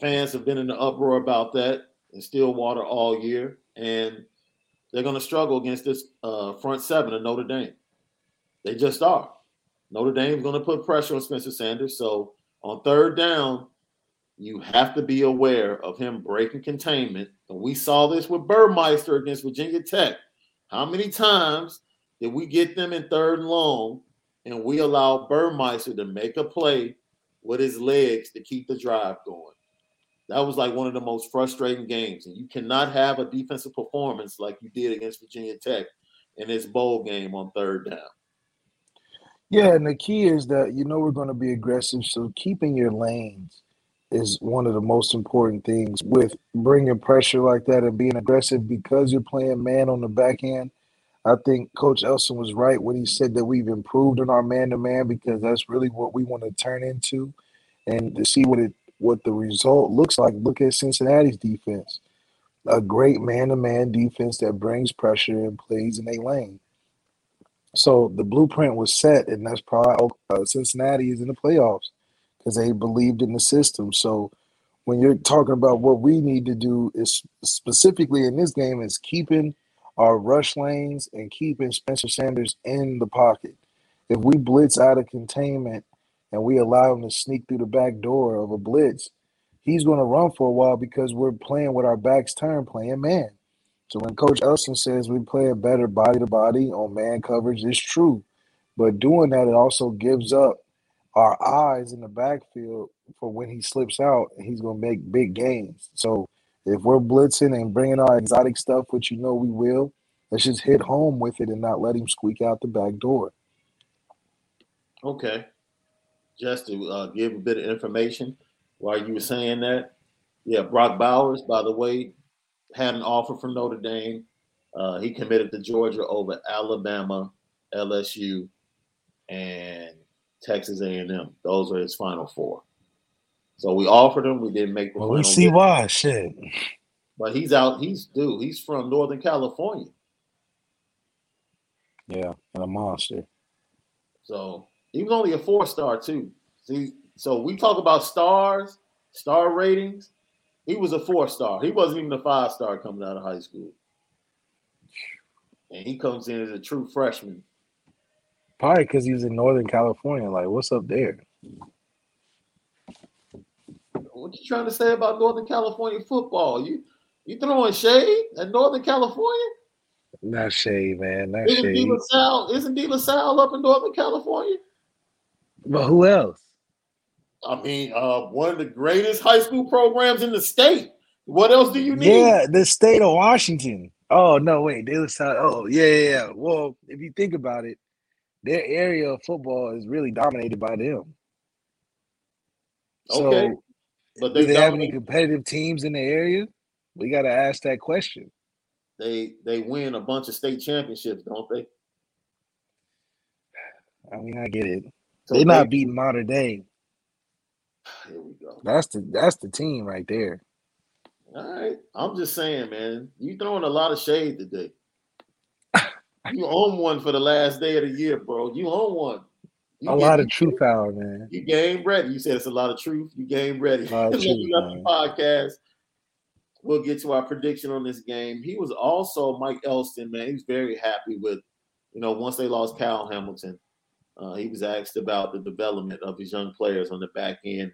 Fans have been in the uproar about that in Stillwater all year, and they're going to struggle against this uh, front seven of Notre Dame. They just are. Notre Dame's going to put pressure on Spencer Sanders. So on third down, you have to be aware of him breaking containment. And we saw this with Burmester against Virginia Tech. How many times did we get them in third and long and we allow Burmester to make a play with his legs to keep the drive going? That was like one of the most frustrating games. And you cannot have a defensive performance like you did against Virginia Tech in this bowl game on third down. Yeah, and the key is that you know we're going to be aggressive, so keeping your lanes is one of the most important things with bringing pressure like that and being aggressive because you're playing man on the back end. I think Coach Elston was right when he said that we've improved in our man to man because that's really what we want to turn into, and to see what it what the result looks like. Look at Cincinnati's defense, a great man to man defense that brings pressure and plays in a lane. So the blueprint was set, and that's probably uh, Cincinnati is in the playoffs because they believed in the system. So when you're talking about what we need to do is specifically in this game is keeping our rush lanes and keeping Spencer Sanders in the pocket. if we blitz out of containment and we allow him to sneak through the back door of a blitz, he's going to run for a while because we're playing with our backs turned, playing man. So when Coach Elston says we play a better body to body on man coverage, it's true. But doing that, it also gives up our eyes in the backfield for when he slips out and he's going to make big gains. So if we're blitzing and bringing our exotic stuff, which you know we will, let's just hit home with it and not let him squeak out the back door. Okay. Just to uh, give a bit of information while you were saying that, yeah, Brock Bowers, by the way, had an offer from Notre Dame. Uh, he committed to Georgia over Alabama, LSU, and Texas A&M. Those are his final four. So we offered him. We didn't make the. Well, we see why. Shit. But he's out. He's dude. He's from Northern California. Yeah, and a monster. So he was only a four star too. See, so we talk about stars, star ratings. He was a four star. He wasn't even a five star coming out of high school. And he comes in as a true freshman. Probably because he's in Northern California. Like, what's up there? What you trying to say about Northern California football? You you throwing shade at Northern California? Not shade, man. Not isn't shade. De La Salle, isn't De La Salle up in Northern California? But who else? I mean, uh, one of the greatest high school programs in the state. What else do you need? Yeah, the state of Washington. Oh no, wait, La Salle. Oh yeah, yeah, yeah. Well, if you think about it, their area of football is really dominated by them. Okay. So, But do they they have any competitive teams in the area? We got to ask that question. they they win a bunch of state championships, don't they? I mean, I get it. So They're not they- beating modern day. Here we go. That's the that's the team right there. All right. I'm just saying, man, you throwing a lot of shade today. you own one for the last day of the year, bro. You own one. You A lot of truth power, man. You game ready. You said it's a lot of truth. You game ready. A lot of Let truth, me up the podcast. We'll get to our prediction on this game. He was also Mike Elston, man. He was very happy with, you know, once they lost Kyle Hamilton, uh, he was asked about the development of his young players on the back end.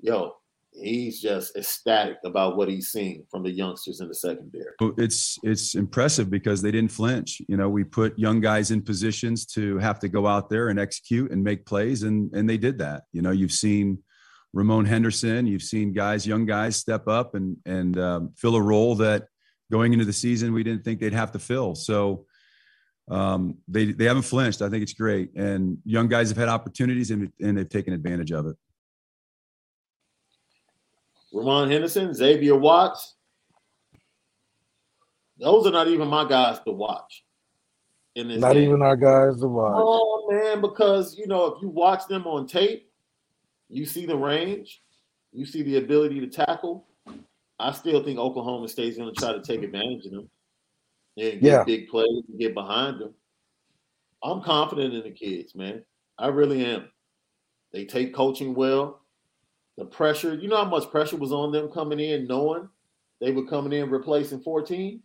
Yo, he's just ecstatic about what he's seeing from the youngsters in the secondary. It's it's impressive because they didn't flinch. You know, we put young guys in positions to have to go out there and execute and make plays, and and they did that. You know, you've seen Ramon Henderson, you've seen guys, young guys, step up and and um, fill a role that going into the season we didn't think they'd have to fill. So um, they they haven't flinched. I think it's great, and young guys have had opportunities and and they've taken advantage of it. Ramon Henderson, Xavier Watts. Those are not even my guys to watch. In this Not game. even our guys to watch. Oh man, because you know if you watch them on tape, you see the range, you see the ability to tackle. I still think Oklahoma State's going to try to take advantage of them and get Yeah. big plays and get behind them. I'm confident in the kids, man. I really am. They take coaching well. The pressure, you know how much pressure was on them coming in, knowing they were coming in replacing 14.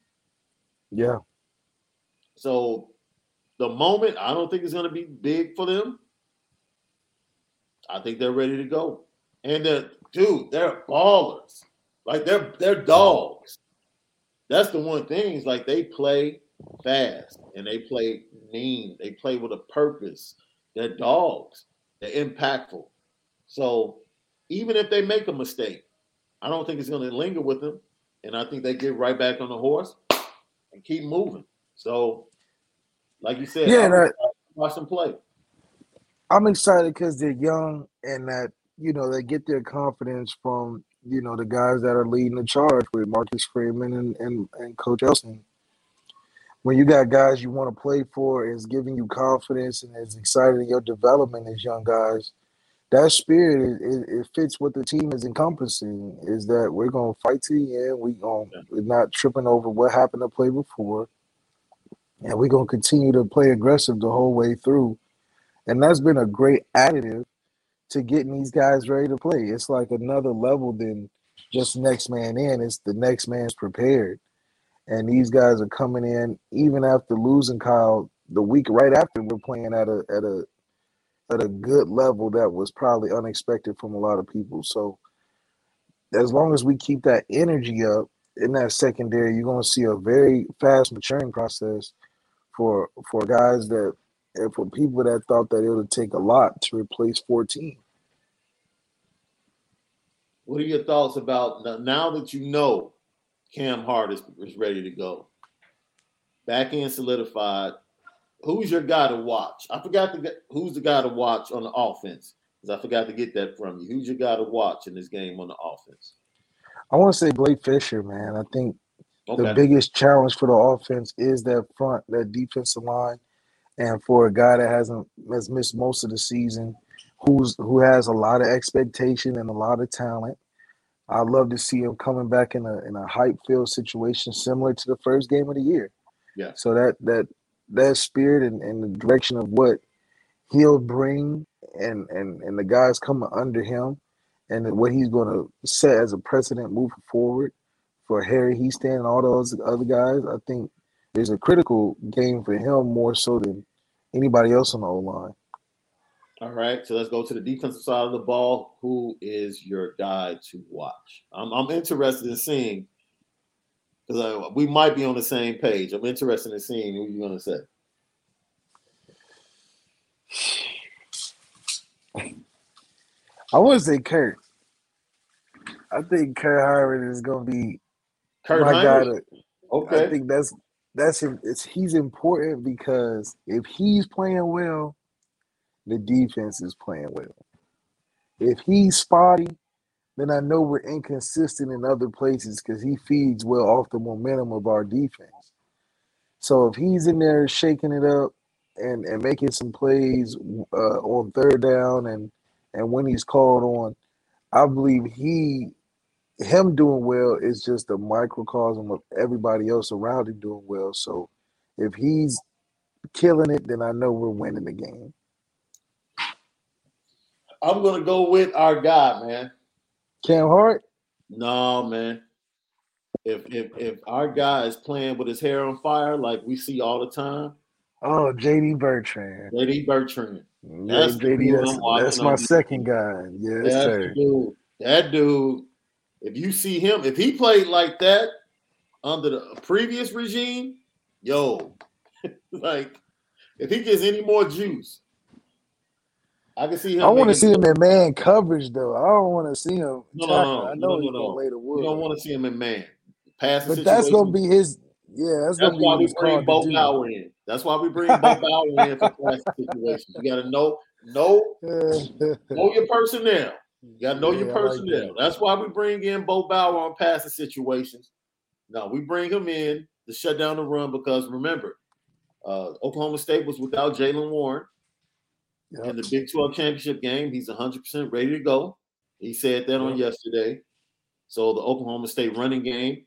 Yeah. So the moment, I don't think it's going to be big for them. I think they're ready to go. And they're, dude, they're ballers. Like they're they're dogs. That's the one thing. Is like they play fast and they play mean. They play with a purpose. They're dogs. They're impactful. So even if they make a mistake, I don't think it's going to linger with them. And I think they get right back on the horse and keep moving. So, like you said, Yeah, that- watch them play. I'm excited because they're young and that you know they get their confidence from you know the guys that are leading the charge with Marcus Freeman and and, and Coach Elston. When you got guys you want to play for, is giving you confidence and is excited in your development as young guys. That spirit it, it, it fits what the team is encompassing. Is that we're gonna fight to the end. We going we're not tripping over what happened to play before, and we're gonna continue to play aggressive the whole way through. And that's been a great additive to getting these guys ready to play. It's like another level than just next man in. It's the next man's prepared. And these guys are coming in, even after losing Kyle, the week right after we're playing at a at a at a good level that was probably unexpected from a lot of people. So as long as we keep that energy up in that secondary, you're to see a very fast maturing process for for guys that and for people that thought that it would take a lot to replace 14. What are your thoughts about now that you know Cam Hart is, is ready to go? Back end solidified. Who's your guy to watch? I forgot to get who's the guy to watch on the offense because I forgot to get that from you. Who's your guy to watch in this game on the offense? I want to say Blake Fisher, man. I think okay. the biggest challenge for the offense is that front, that defensive line, and for a guy that hasn't has missed most of the season, who's who has a lot of expectation and a lot of talent. I'd love to see him coming back in a in a hype filled situation similar to the first game of the year. Yeah. So that that that spirit and, and the direction of what he'll bring and and and the guys coming under him and what he's going to set as a precedent moving forward for Harry Hiestand and all those other guys, I think there's a critical game for him more so than anybody else on the O line. All right, so let's go to the defensive side of the ball. Who is your guy to watch? I'm, I'm interested in seeing because we might be on the same page. I'm interested in seeing who you're going to say. I want to say Kurt. I think Kurt Hinish is going to be Kurt my guy. To, okay, I think that's that's him. It's he's important because if he's playing well, the defense is playing well. If he's spotty, then I know we're inconsistent in other places because he feeds well off the momentum of our defense. So if he's in there shaking it up and, and making some plays uh, on third down and and when he's called on, I believe he him doing well is just a microcosm of everybody else around him doing well. So if he's killing it, then I know we're winning the game. I'm gonna go with our guy, man. Cam Hart? No, man. If if if our guy is playing with his hair on fire like we see all the time. Oh, JD Bertrand. JD Bertrand. That's, JD, that's, that's my second guy. Yes, that's sir. Dude. That dude, if you see him, if he played like that under the previous regime, yo, like if he gets any more juice, I can see him. I want to see him in man coverage though. I don't want to see him. No, no, no, I know no, he's no, gonna lay the wood. You don't want to see him in man. Pass but that's gonna be his. Yeah, that's, that's why be we bring Bo Bauer in. That's why we bring Bo Bauer in for passing situations. You got to know, know, know your personnel. You got to know yeah, your personnel. Like that. That's why we bring in Bo Bauer on passing situations. No, we bring him in to shut down the run because remember, uh, Oklahoma State was without Jaylen Warren. Yep. In the Big 12 championship game, he's 100% ready to go. He said that yep. on yesterday. So the Oklahoma State running game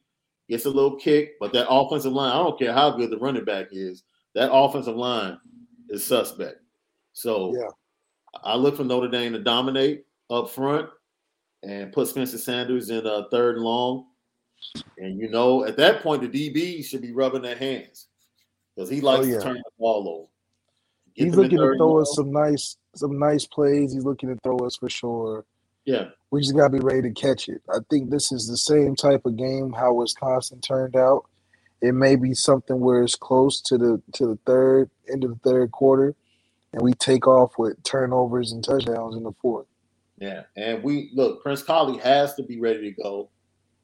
gets a little kick, but that offensive line, I don't care how good the running back is, that offensive line is suspect. So yeah. I look for Notre Dame to dominate up front and put Spencer Sanders in a third and long. And you know, at that point, the DB should be rubbing their hands because he oh, likes oh, yeah. to turn the ball over. Get He's looking to throw us some nice, some nice plays. He's looking to throw us for sure. Yeah, we just gotta be ready to catch it. I think this is the same type of game how Wisconsin turned out. It may be something where it's close to the to the third end of the third quarter, and we take off with turnovers and touchdowns in the fourth. Yeah, and we look. Prince Kollie has to be ready to go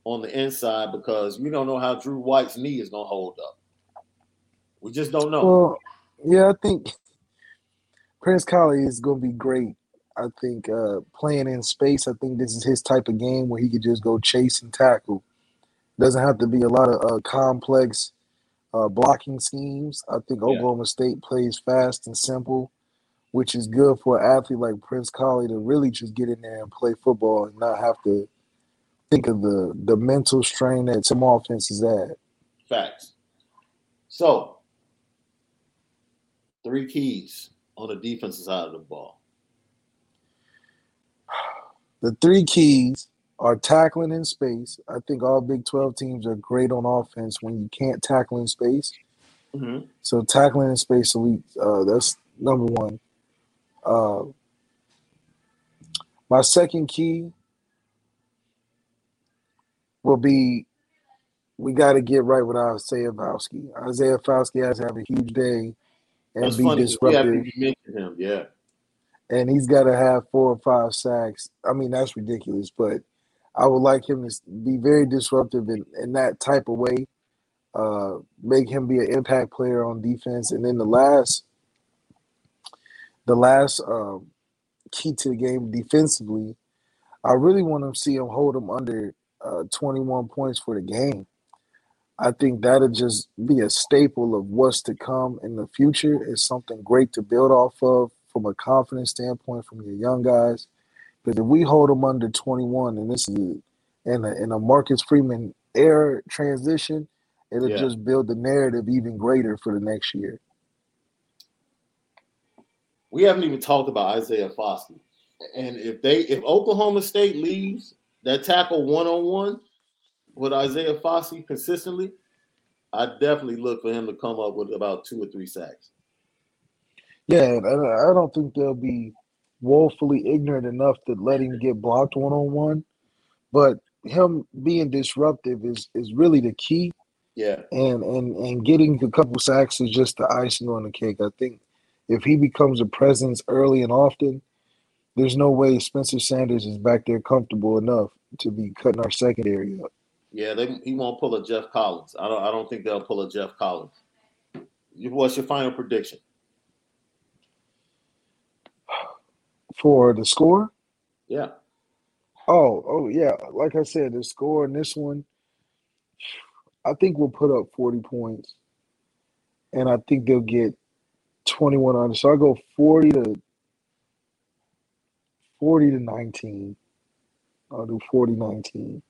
on the inside because we don't know how Drew White's knee is gonna hold up. We just don't know. Well, yeah, I think Prince Kollie is going to be great. I think uh, playing in space, I think this is his type of game where he could just go chase and tackle. Doesn't have to be a lot of uh, complex uh, blocking schemes. I think Oklahoma State plays fast and simple, which is good for an athlete like Prince Kollie to really just get in there and play football and not have to think of the the mental strain that some offenses add. Facts. So, three keys on the defensive side of the ball? The three keys are tackling in space. I think all Big 12 teams are great on offense when you can't tackle in space. Mhm. So tackling in space elite, uh, that's number one. Uh, my second key will be we got to get right with Isaiah Foskey. Isaiah Foskey has to have a huge day and That's be funny. Disruptive, him. Yeah. and he's got to have four or five sacks. I mean, that's ridiculous, but I would like him to be very disruptive in, in that type of way. Uh, make him be an impact player on defense, and then the last, the last um, key to the game defensively, I really want to see him hold him under uh, 21 points for the game. I think that'll just be a staple of what's to come in the future. It's something great to build off of from a confidence standpoint from your young guys. Because if we hold them under 21, and this is in a, in a Marcus Freeman era transition, it'll Yeah. just build the narrative even greater for the next year. We haven't even talked about Isaiah Foskey. And if they if Oklahoma State leaves that tackle one on one with Isaiah Foskey consistently, I definitely look for him to come up with about two or three sacks. Yeah, I I don't think they'll be woefully ignorant enough to let him get blocked one on one, but him being disruptive is is really the key. Yeah. and and and getting a couple sacks is just the icing on the cake. I think if he becomes a presence early and often, there's no way Spencer Sanders is back there comfortable enough to be cutting our secondary up. Yeah, they, he won't pull a Jeff Collins. I don't I don't think they'll pull a Jeff Collins. What's your final prediction? For the score, Yeah. oh oh yeah, like I said, the score in this one, I think we'll put up 40 points, and I think they'll get 21 on. It. So I go 40 to 40 to 19. I'll do 40 19.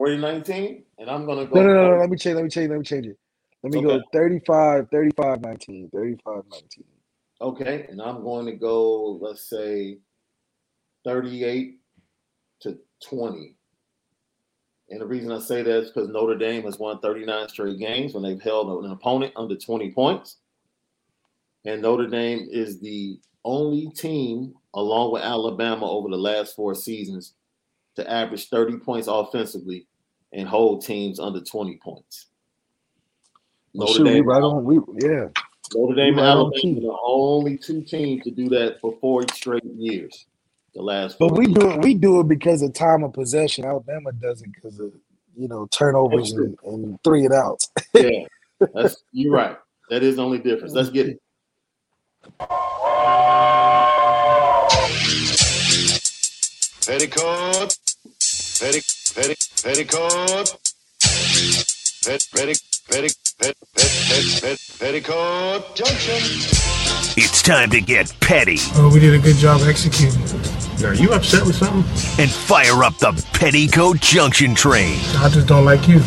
40-19, and I'm gonna go No, no, no, no. Let me change. Let me change. Let me change it. Let me go Okay. 35, 35, 19. 35, 19. Okay, and I'm going to go, let's say, 38 to 20. And the reason I say that is because Notre Dame has won 39 straight games when they've held an opponent under 20 points. And Notre Dame is the only team, along with Alabama, over the last four seasons to average 30 points offensively and hold teams under 20 points. Well, Notre shoot, we Dame right on. We yeah. Notre Dame and Right Alabama key. are the only two teams to do that for four straight years. The last But we years. do it. We do it because of time of possession. Alabama does it because of you know turnovers and, and three and outs. Yeah, that's you're right. That is the only difference. Let's get it. Petticoat. Petti, petti, petticoat. Pet, petti, petti, pet, pet, pet, pet, petticoat. Junction. It's time to get petty Oh, we did a good job executing. Are you upset with something? and fire up the Petticoat Junction train. I just don't like you.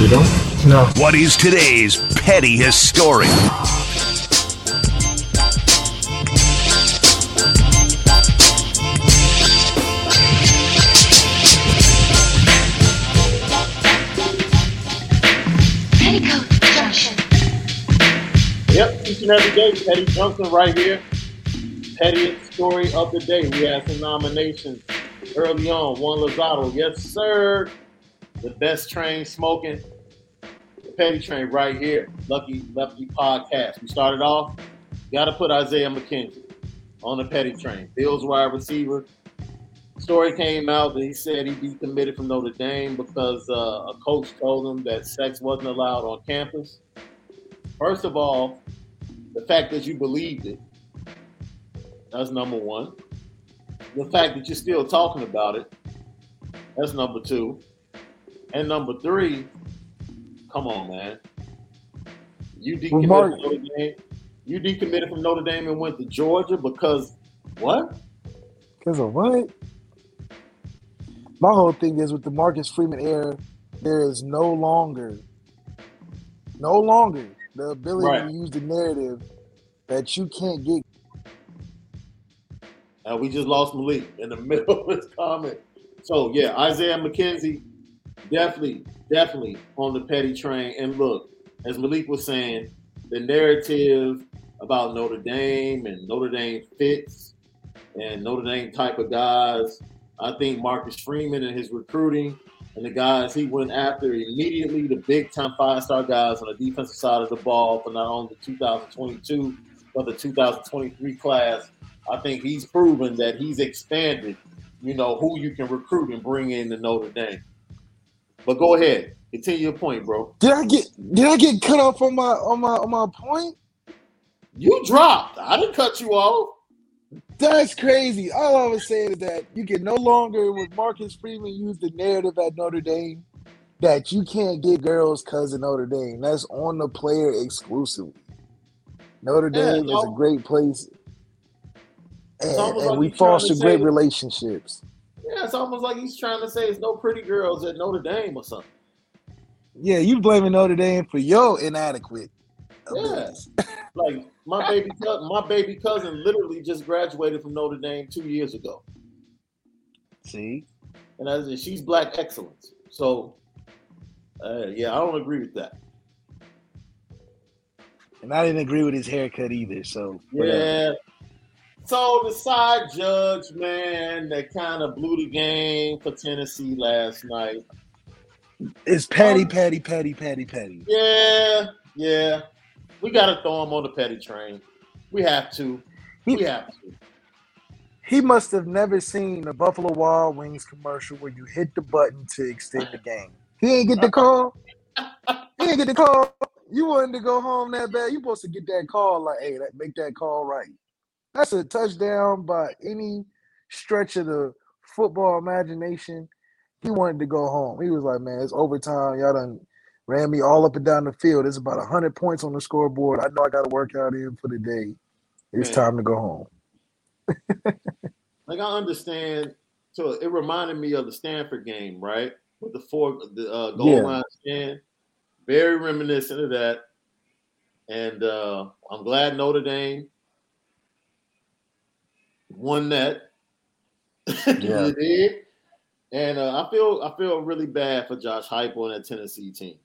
You don't? No. What is today's petty historic? And every day, Petty Johnson right here. Pettiest story of the day. We had some nominations early on. Juan Lozado, yes, sir. The best train smoking. The Petty Train right here. Lucky Lefty Podcast. We started off. Got to put Isaiah McKenzie on the Petty Train. Bills wide receiver. Story came out that he said he'd be committed from Notre Dame because uh, a coach told him that sex wasn't allowed on campus. First of all, the fact that you believed it, that's number one. The fact that you're still talking about it, that's number two. And number three, come on, man. You decommitted from Notre Dame. You decommitted from Notre Dame and went to Georgia because what? Because of what? My whole thing is with the Marcus Freeman era, there is no longer, no longer the ability Right. to use the narrative that you can't get. Uh, we just lost Malik in the middle of his comment. So yeah, Isaiah McKenzie, definitely, definitely on the petty train. And look, as Malik was saying, the narrative about Notre Dame and Notre Dame fits and Notre Dame type of guys. I think Marcus Freeman and his recruiting and the guys he went after immediately, the big time five star guys on the defensive side of the ball for not only the 2022 but the 2023 class. I think he's proven that he's expanded, you know, who you can recruit and bring in to Notre Dame. But go ahead, continue your point, bro. Did I get did I get cut off on my on my on my point? You dropped. I didn't cut you off. That's crazy. All I was saying is that you can no longer, with Marcus Freeman, use the narrative at Notre Dame that you can't get girls because of Notre Dame. That's on the player exclusively. Notre Yeah, Dame is a great place, and, and like we you're trying to foster great relationships. Yeah, it's almost like he's trying to say it's no pretty girls at Notre Dame or something. Yeah, you blaming Notre Dame for your inadequate Yeah. Like my baby cousin, my baby cousin literally just graduated from Notre Dame two years ago. See, and as in, she's black excellence. So, uh, yeah, I don't agree with that. and I didn't agree with his haircut either. So whatever. Yeah. So the side judge, man, that kind of blew the game for Tennessee last night. it's petty, Patty, Patty, Patty, Patty. Yeah, yeah, we got to throw him on the petty train. We have to. We have to. He must have never seen the Buffalo Wild Wings commercial where you hit the button to extend the game. He ain't get the uh-huh. call. He ain't get the call. You wanted to go home that bad. You supposed to get that call like, hey, that, make that call right. That's a touchdown by any stretch of the football imagination. He wanted to go home. He was like, man, it's overtime. Y'all done ran me all up and down the field. It's about 100 points on the scoreboard. I know I got to work out in for the day. It's Man. time to go home. Like I understand. So it reminded me of the Stanford game, right? With the four, the uh, goal Yeah. line stand. Very reminiscent of that. And uh, I'm glad Notre Dame won that. Yeah. And uh, I feel I feel really bad for Josh Heupel and that Tennessee team.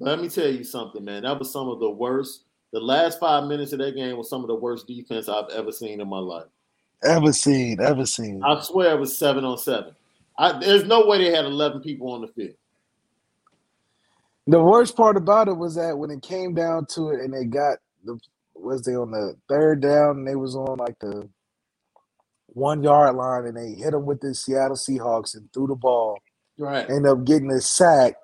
Let me tell you something, man. That was some of the worst. The last five minutes of that game was some of the worst defense I've ever seen in my life. Ever seen, ever seen. I swear it was seven on seven. I, there's no way they had 11 people on the field. The worst part about it was that when it came down to it and they got the was they on the third down and they was on like the one yard line and they hit them with the Seattle Seahawks and threw the ball, Right. end up getting a sack,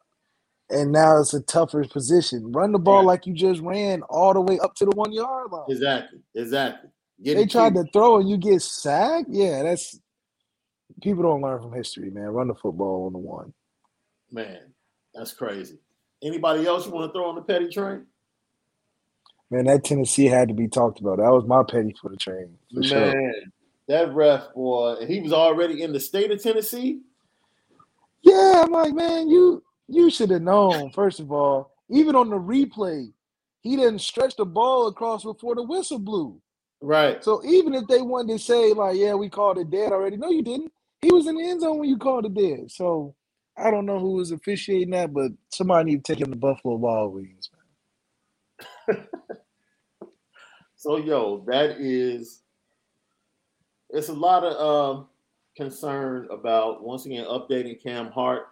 and now it's a tougher position. Run the ball Right. like you just ran all the way up to the one yard line. Exactly. Exactly. They tried cute. to throw and you get sacked. Yeah, that's people don't learn from history, man. Run the football on the one. Man, that's crazy. Anybody else you want to throw on the petty train? Man, that Tennessee had to be talked about. That was my petty for the train for sure. Man, that ref boy, he was already in the state of Tennessee. Yeah, I'm like, man, you you should have known. First of all, even on the replay, he didn't stretch the ball across before the whistle blew. Right. So even if they wanted to say like, yeah, we called it dead already, no, you didn't. He was in the end zone when you called it dead. So I don't know who was officiating that, but somebody need to take him to Buffalo Wild Wings. So yo, that is it's a lot of um concern about once again updating Cam Hart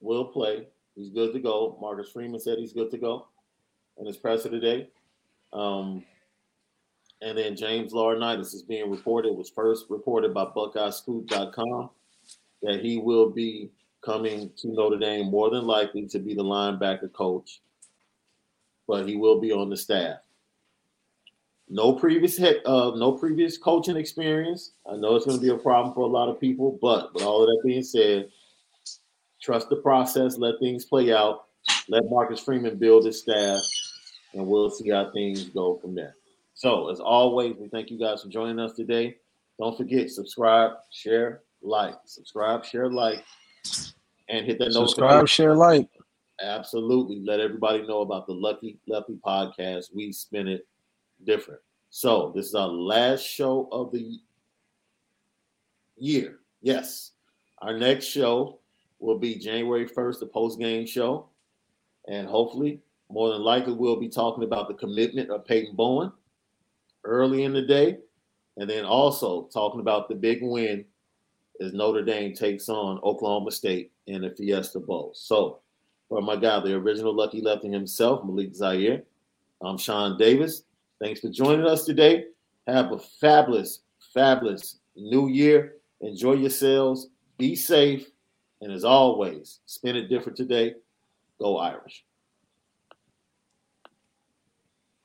will play. He's good to go. Marcus Freeman said he's good to go in his presser today. Um, and then James Laurinaitis is being reported, was first reported by BuckeyeScoop.com that he will be coming to Notre Dame more than likely to be the linebacker coach, but he will be on the staff. No previous head, uh, no previous coaching experience. I know it's going to be a problem for a lot of people, but with all of that being said, trust the process, let things play out, let Marcus Freeman build his staff, and we'll see how things go from there. So, as always, we thank you guys for joining us today. Don't forget, subscribe, share, like, subscribe, share, like, and hit that Subscribe, share, like. Absolutely. Let everybody know about the Lucky Lefty podcast. We spin it different. So this is our last show of the year. Yes. Our next show will be January 1st, the post game show. And hopefully More than likely, we'll be talking about the commitment of Peyton Bowen early in the day, and then also talking about the big win as Notre Dame takes on Oklahoma State in the Fiesta Bowl. So, for my guy, the original Lucky Lefty himself, Malik Zaire, I'm Sean Davis. Thanks for joining us today. Have a fabulous, fabulous new year. Enjoy yourselves. Be safe. And as always, spin it different today. Go Irish.